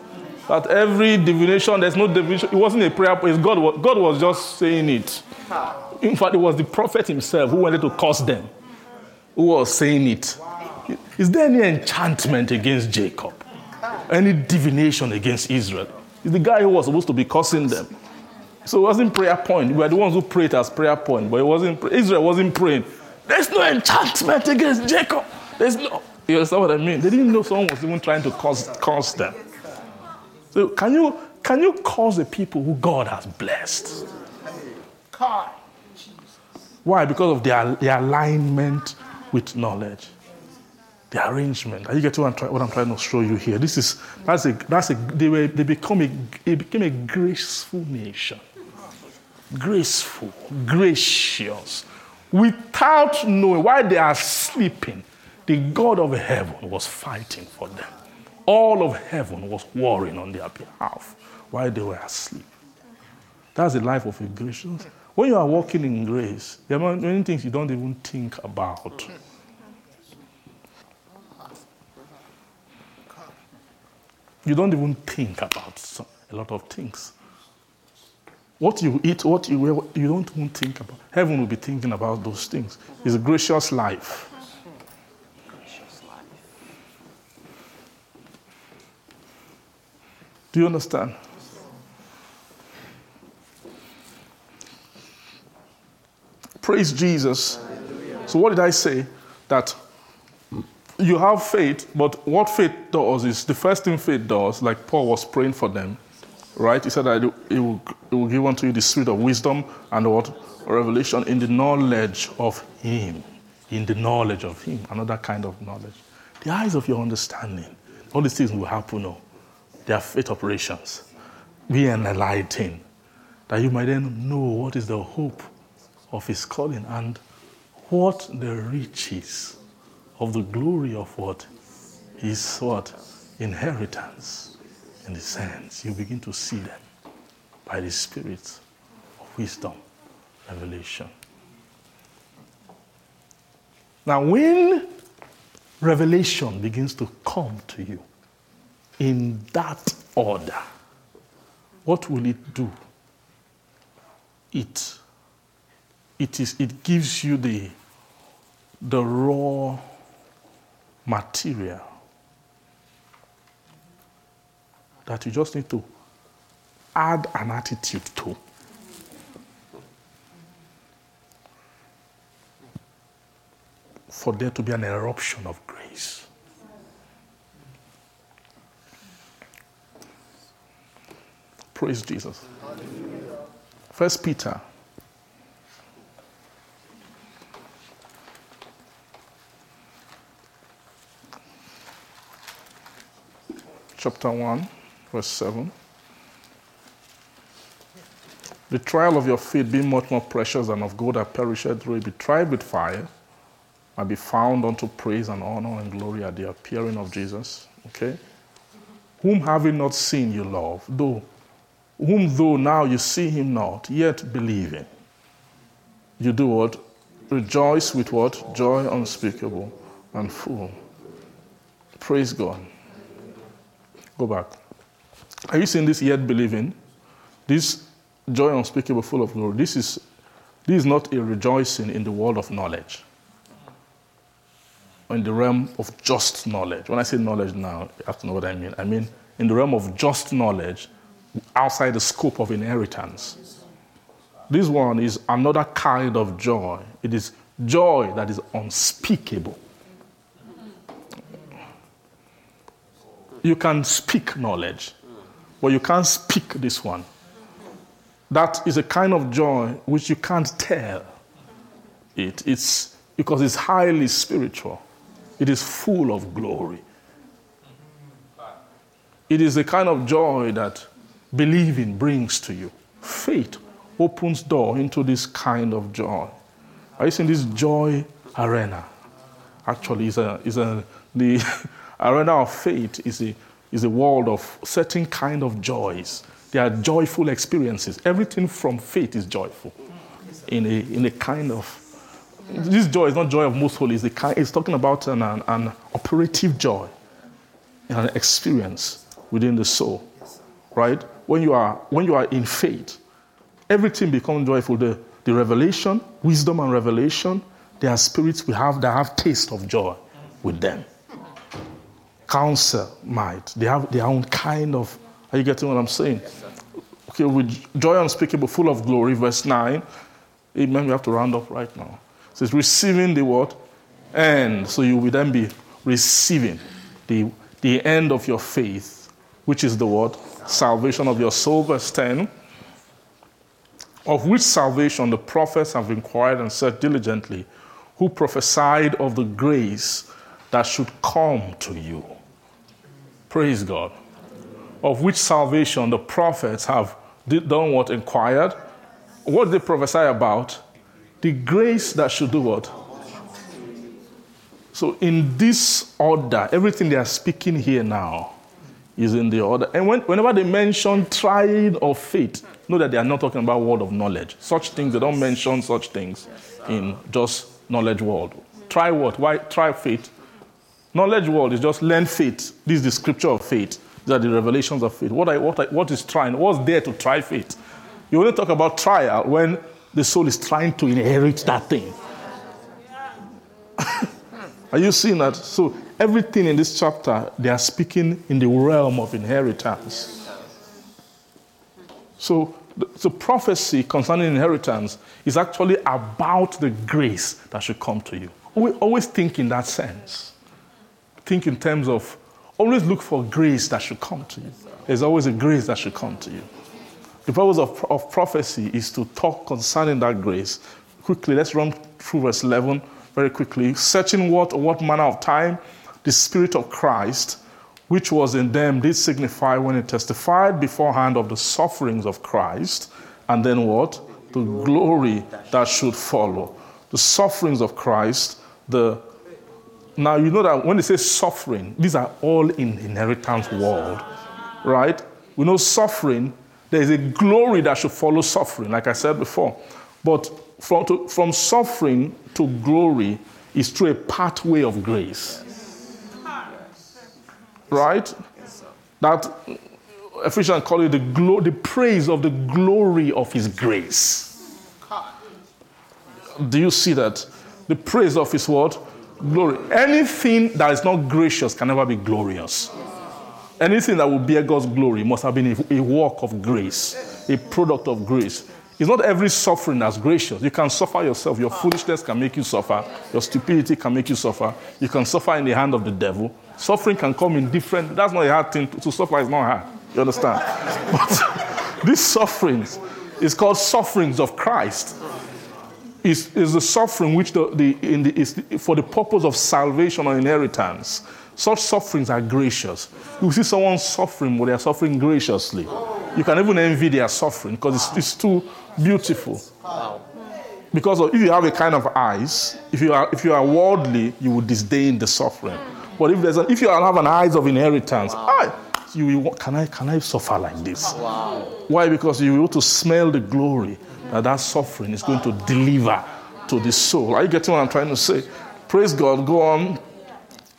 That every divination, there's no divination. It wasn't a prayer point. God was, God was just saying it. In fact, it was the prophet himself who wanted to curse them, who was saying it. Is there any enchantment against Jacob? Any divination against Israel? It's the guy who was supposed to be cursing them. So it wasn't prayer point. We were the ones who prayed as prayer point, but it wasn't. Israel wasn't praying. There's no enchantment against Jacob. There's no. You understand what I mean? They didn't know someone was even trying to curse, curse them. So can you can you curse the people who God has blessed? Why? Because of their, their alignment with knowledge. The arrangement. Are you getting what I'm, what I'm trying to show you here? This is that's a that's a they were they become a they became a graceful nation. Graceful, gracious. Without knowing why they are sleeping, the God of heaven was fighting for them. All of heaven was warring on their behalf while they were asleep. That's the life of a gracious. When you are walking in grace, there are many things you don't even think about. You don't even think about a lot of things. What you eat, what you wear, you don't even think about. Heaven will be thinking about those things. It's a gracious life. Do you understand? Praise Jesus. So, what did I say? That you have faith, but what faith does is the first thing faith does, like Paul was praying for them, right? He said that it will, will give unto you the spirit of wisdom and what? Revelation in the knowledge of Him. In the knowledge of Him. Another kind of knowledge. The eyes of your understanding. All these things will happen. Oh. They are faith operations. Be enlightened. That you might then know what is the hope of His calling and what the riches of the glory of what? Is what? Inheritance. In the sense you begin to see them by the spirit of wisdom revelation. Now, when revelation begins to come to you in that order, what will it do? It, it, is, it gives you the, the raw material that you just need to add an attitude to. For there to be an eruption of grace. Praise Jesus. First Peter. Chapter 1, verse 7. The trial of your faith, being much more precious than of gold that perisheth, though it be tried with fire, might be found unto praise and honor and glory at the appearing of Jesus. Okay? Whom having not seen you love, though whom though now you see him not, yet believing. You do what? Rejoice with what? Joy unspeakable and full. Praise God. Go back. Are you seeing this yet believing? This joy unspeakable, full of glory. This is this is not a rejoicing in the world of knowledge. Or in the realm of just knowledge. When I say knowledge now, you have to know what I mean. I mean in the realm of just knowledge outside the scope of inheritance. This one is another kind of joy. It is joy that is unspeakable. You can speak knowledge, but you can't speak this one. That is a kind of joy which you can't tell it. It's because it's highly spiritual. It is full of glory. It is the kind of joy that believing brings to you. Faith opens door into this kind of joy. Are you seeing this joy arena? Actually, is a, is a, the <laughs> arena of faith is a, is a world of certain kind of joys. They are joyful experiences. Everything from faith is joyful in a, in a kind of this joy is not joy of most holy. It's, kind, it's talking about an, an, an operative joy, an experience within the soul, right? when you are, when you are in faith, everything becomes joyful. The, the revelation, wisdom and revelation, they are spirits we have that have taste of joy with them. Counsel, might, they have their own kind of. Are you getting what I'm saying? Okay, with joy unspeakable, full of glory, verse 9. Amen. We have to round up right now. It says, receiving the what? End. So you will then be receiving the, the end of your faith, which is the what? salvation of your soul, verse 10, of which salvation the prophets have inquired and searched diligently, who prophesied of the grace that should come to you. Praise God. Of which salvation the prophets have done what? Inquired. What did they prophesy about? The grace that should do what? So, in this order, everything they are speaking here now is in the order. And when, whenever they mention trying of faith, know that they are not talking about word of knowledge. Such things, they don't mention such things in just knowledge world. Try what? Why try faith? Knowledge world is just learn faith. This is the scripture of faith. These are the revelations of faith. What, I, what, I, what is trying? What's there to try faith? You only talk about trial when the soul is trying to inherit that thing. <laughs> are you seeing that? So Everything in this chapter, they are speaking in the realm of inheritance. So, the prophecy concerning inheritance is actually about the grace that should come to you. We always think in that sense. Think in terms of, always look for grace that should come to you. There's always a grace that should come to you. The purpose of, of prophecy is to talk concerning that grace. Quickly, let's run through verse 11 very quickly. Searching what or what manner of time the Spirit of Christ, which was in them, did signify when it testified beforehand of the sufferings of Christ, and then what? The glory that should follow. The sufferings of Christ, the now you know that when they say suffering, these are all in inheritance world, right? We know suffering, there is a glory that should follow suffering, like I said before. But from, to, from suffering to glory is through a pathway of grace. Right? That Ephesians call it the, glo- the praise of the glory of his grace. Do you see that? The praise of his word, glory. Anything that is not gracious can never be glorious. Anything that will bear God's glory must have been a, work of grace, a product of grace. It's not every suffering that's gracious. You can suffer yourself. Your foolishness can make you suffer. Your stupidity can make you suffer. You can suffer in the hand of the devil. Suffering can come in different. That's not a hard thing. To, to suffer is not hard. You understand? <laughs> But <laughs> these sufferings is called sufferings of Christ. Is is the suffering which the, the, the, is the, for the purpose of salvation or inheritance. Such sufferings are gracious. You see someone suffering, but they are suffering graciously. You can even envy their suffering because it's, it's too beautiful. Because if you have a kind of eyes, if you are if you are worldly, you will disdain the suffering. But if there's if you have an eyes of inheritance, I, you can I can I suffer like this? Why? Because you will to smell the glory that that suffering is going to deliver to the soul. Are you getting what I'm trying to say? Praise God. Go on.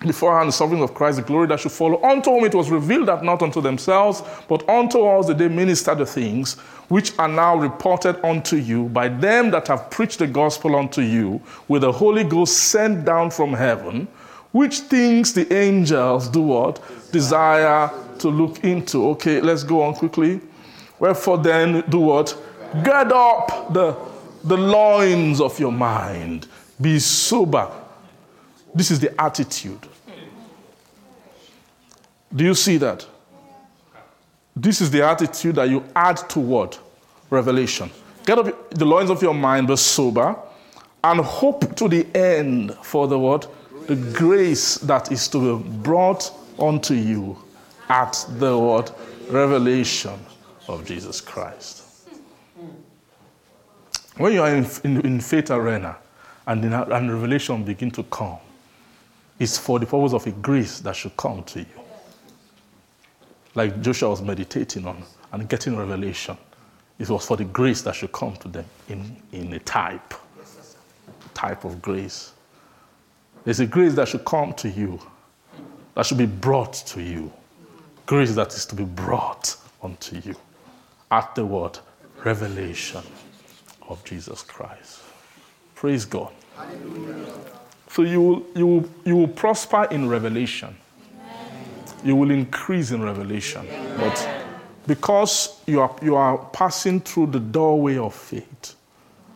Beforehand, the suffering of Christ, the glory that should follow. Unto whom it was revealed that not unto themselves, but unto us that they minister the things which are now reported unto you by them that have preached the gospel unto you, with the Holy Ghost sent down from heaven, which things the angels do what? Desire to look into. Okay, let's go on quickly. Wherefore then, do what? Gird up the, the loins of your mind. Be sober. This is the attitude. Do you see that? This is the attitude that you add to what? Revelation. Get up the loins of your mind, be sober, and hope to the end for the what? The grace that is to be brought unto you at the what? Revelation of Jesus Christ. When you are in, in, in faith arena and, in, and revelation begin to come, it's for the purpose of a grace that should come to you. Like Joshua was meditating on and getting revelation. It was for the grace that should come to them in, in a type, type of grace. There's a grace that should come to you, that should be brought to you. Grace that is to be brought unto you at the word revelation of Jesus Christ. Praise God. So you will, you, will, you will prosper in revelation. You will increase in revelation. But because you are, you are passing through the doorway of faith,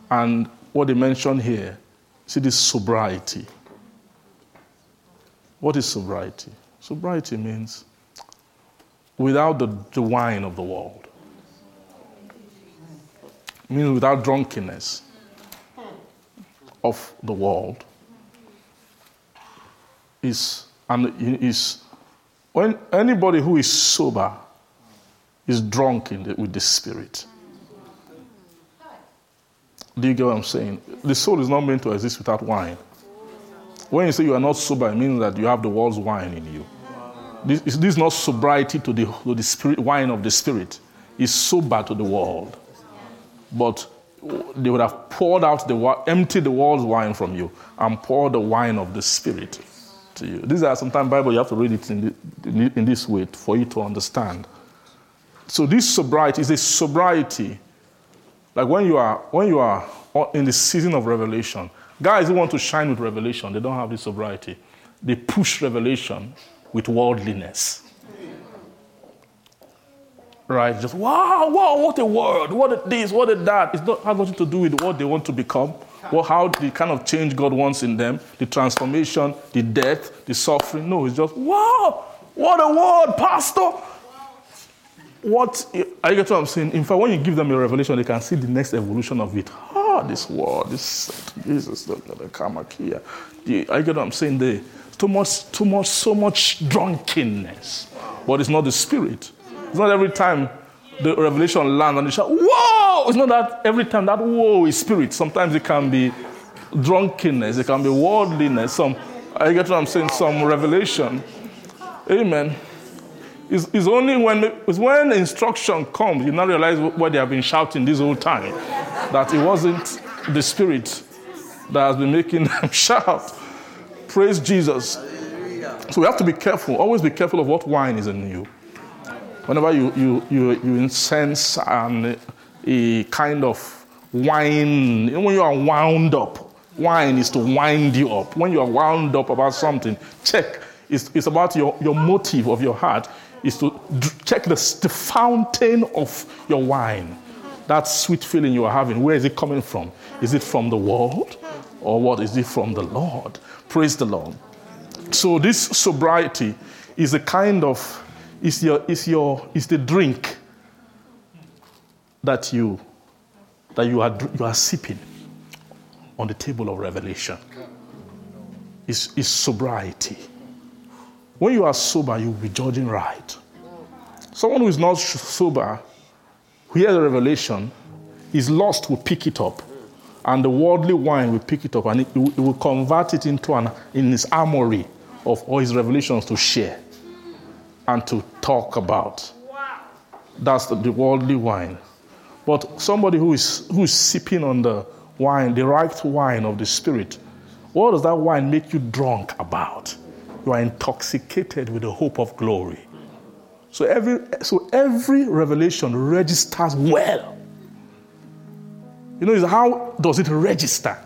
and what they mentioned here, see this sobriety. What is sobriety? Sobriety means without the, the wine of the world. Means without drunkenness of the world. Is and is when anybody who is sober is drunk in the, with the spirit. Do you get what I'm saying? The soul is not meant to exist without wine. When you say you are not sober, it means that you have the world's wine in you. This, this is not sobriety to the, to the spirit, wine of the spirit. It's sober to the world. But they would have poured out the emptied the world's wine from you and poured the wine of the spirit to you. These are sometimes Bible you have to read it in, the, in this way for you to understand. So this sobriety is a sobriety. Like when you are when you are in the season of revelation, guys who want to shine with revelation, they don't have this sobriety. They push revelation with worldliness. Right? Just wow, wow, what a word, what a this, what a that. It's not has nothing to do with what they want to become, what how the kind of change God wants in them, the transformation, the death, the suffering. No, it's just wow, what a word, Pastor. What I get what I'm saying? In fact, when you give them a revelation, they can see the next evolution of it. Ah, this word, this Jesus, the, here. I get what I'm saying there. Too much, too much, so much drunkenness. But it's not the spirit. It's not every time the revelation lands and they shout, whoa! It's not that every time that whoa is spirit. Sometimes it can be drunkenness, it can be worldliness, some, I get what I'm saying, some revelation. Amen. It's, it's only when, it's when instruction comes, you now realize what they have been shouting this whole time. That it wasn't the spirit that has been making <laughs> them shout. Praise Jesus. So we have to be careful. Always be careful of what wine is in you. Whenever you, you, you, you incense an, a kind of wine, when you are wound up, wine is to wind you up. When you are wound up about something, check. It's, it's about your, your motive of your heart, is to check the, the fountain of your wine. That sweet feeling you are having, where is it coming from? Is it from the world? Or what is it from the Lord? Praise the Lord. So this sobriety is a kind of is your is your is the drink that you that you are you are sipping on the table of revelation. Is is sobriety. When you are sober, you'll be judging right. Someone who is not sober, who hears a revelation, is lost will pick it up and the worldly wine will pick it up and it, will convert it into an in his armory of all his revelations to share and to talk about. That's the, the worldly wine. But somebody who is who is sipping on the wine, the right wine of the spirit, what does that wine make you drunk about? You are intoxicated with the hope of glory. So every so every revelation registers well. You know, is how does it register?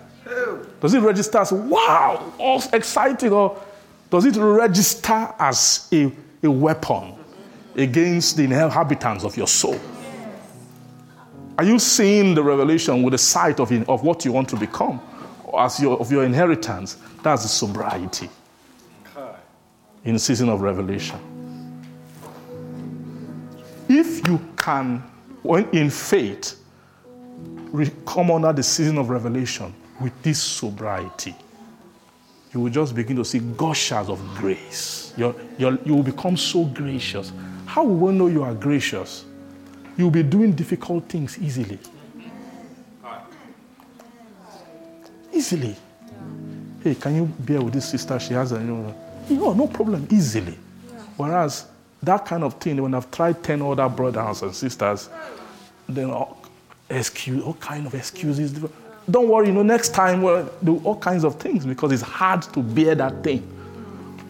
Does it register as wow, all exciting, or does it register as a, a weapon against the inhabitants of your soul? Are you seeing the revelation with the sight of, in, of what you want to become, as your, of your inheritance? That's the sobriety in the season of revelation. If you can, when in faith, re- come under the season of revelation with this sobriety, you will just begin to see gushers of grace. You're, you're, you will become so gracious. How will one know you are gracious? You'll be doing difficult things easily. Easily. Hey, can you bear with this sister? She has a, you know, know, no problem, easily. Whereas that kind of thing, when I've tried 10 other brothers and sisters, then all, excuse, all kind of excuses. Don't worry, you know, next time we'll do all kinds of things because it's hard to bear that thing.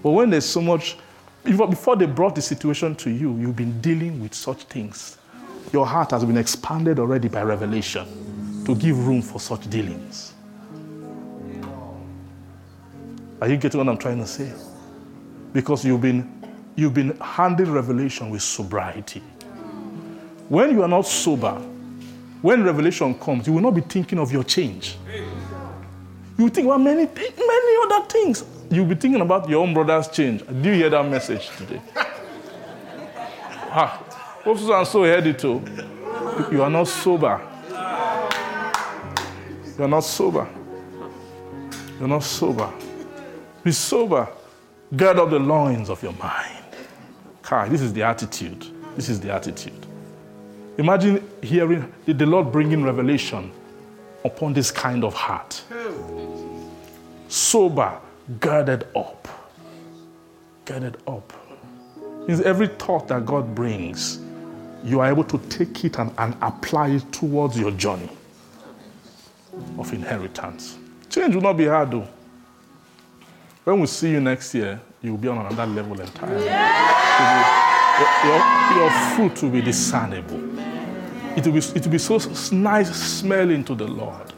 But when there's so much, before, before they brought the situation to you, you've been dealing with such things. Your heart has been expanded already by revelation to give room for such dealings. Are you getting what I'm trying to say? Because you've been you've been handling revelation with sobriety. When you are not sober, when revelation comes, you will not be thinking of your change. You think about many, many other things. You'll be thinking about your own brother's change. Do you hear that message today? ah, Pope and so heard it too. You are not sober. You are not sober. You're not sober. Be sober. Gird up the loins of your mind. Kai, this is the attitude. This is the attitude. Imagine hearing the Lord bringing revelation upon this kind of heart. Sober, girded up. Girded up. Means every thought that God brings, you are able to take it and, and apply it towards your journey of inheritance. Change will not be hard though. When we see you next year, you'll be on another level entirely. Your, your, your fruit will be discernible. It will be, it will be so nice smelling to the Lord.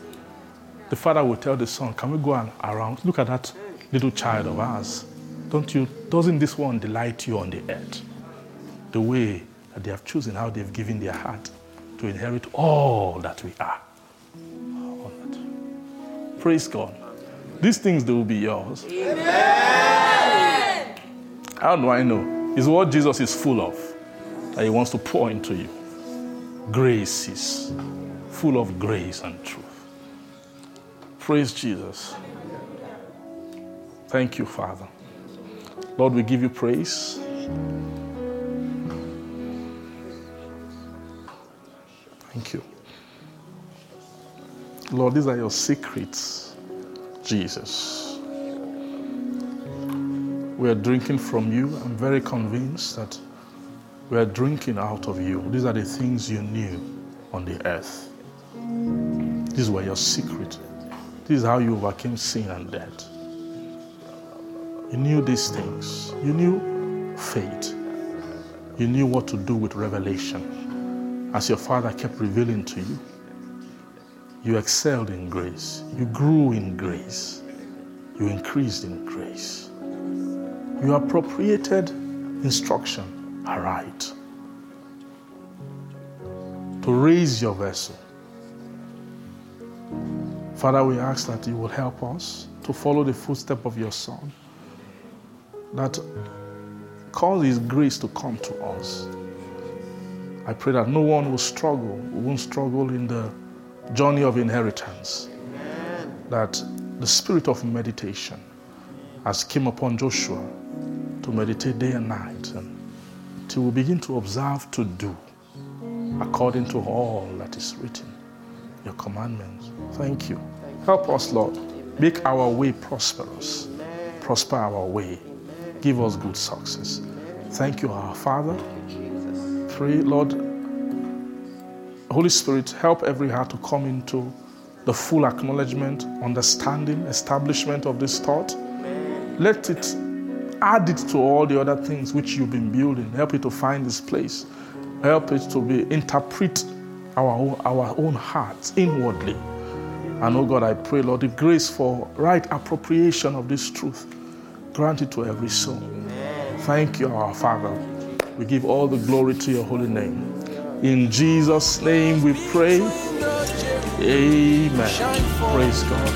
The father will tell the son, Can we go and around? Look at that little child of ours. Don't you, doesn't this one delight you on the earth? The way that they have chosen, how they've given their heart to inherit all that we are. That. Praise God. These things they will be yours. How do I know? It's what Jesus is full of that He wants to pour into you. Grace is full of grace and truth. Praise Jesus. Thank you, Father. Lord, we give you praise. Thank you. Lord, these are your secrets, Jesus. We are drinking from you. I'm very convinced that we are drinking out of you. These are the things you knew on the earth. These were your secret. This is how you overcame sin and death. You knew these things. You knew faith. You knew what to do with revelation. As your father kept revealing to you, you excelled in grace. You grew in grace. You increased in grace. You appropriated instruction aright to raise your vessel. Father, we ask that you will help us to follow the footstep of your Son, that cause His grace to come to us. I pray that no one will struggle, won't struggle in the journey of inheritance. That the spirit of meditation has come upon Joshua to meditate day and night and till we begin to observe to do according to all that is written, your commandments. Thank you. Help us, Lord. Make our way prosperous. Prosper our way. Give us good success. Thank you, our Father. Pray, Lord, Holy Spirit, help every heart to come into the full acknowledgement, understanding, establishment of this thought. Let it add it to all the other things which you've been building. Help it to find this place. Help it to be interpret our own, our own hearts inwardly. And oh God, I pray, Lord, the grace for right appropriation of this truth. Grant it to every soul. Thank you, our Father. We give all the glory to your holy name. In Jesus' name we pray. Amen. Praise God.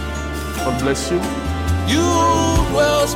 God bless you. You dwells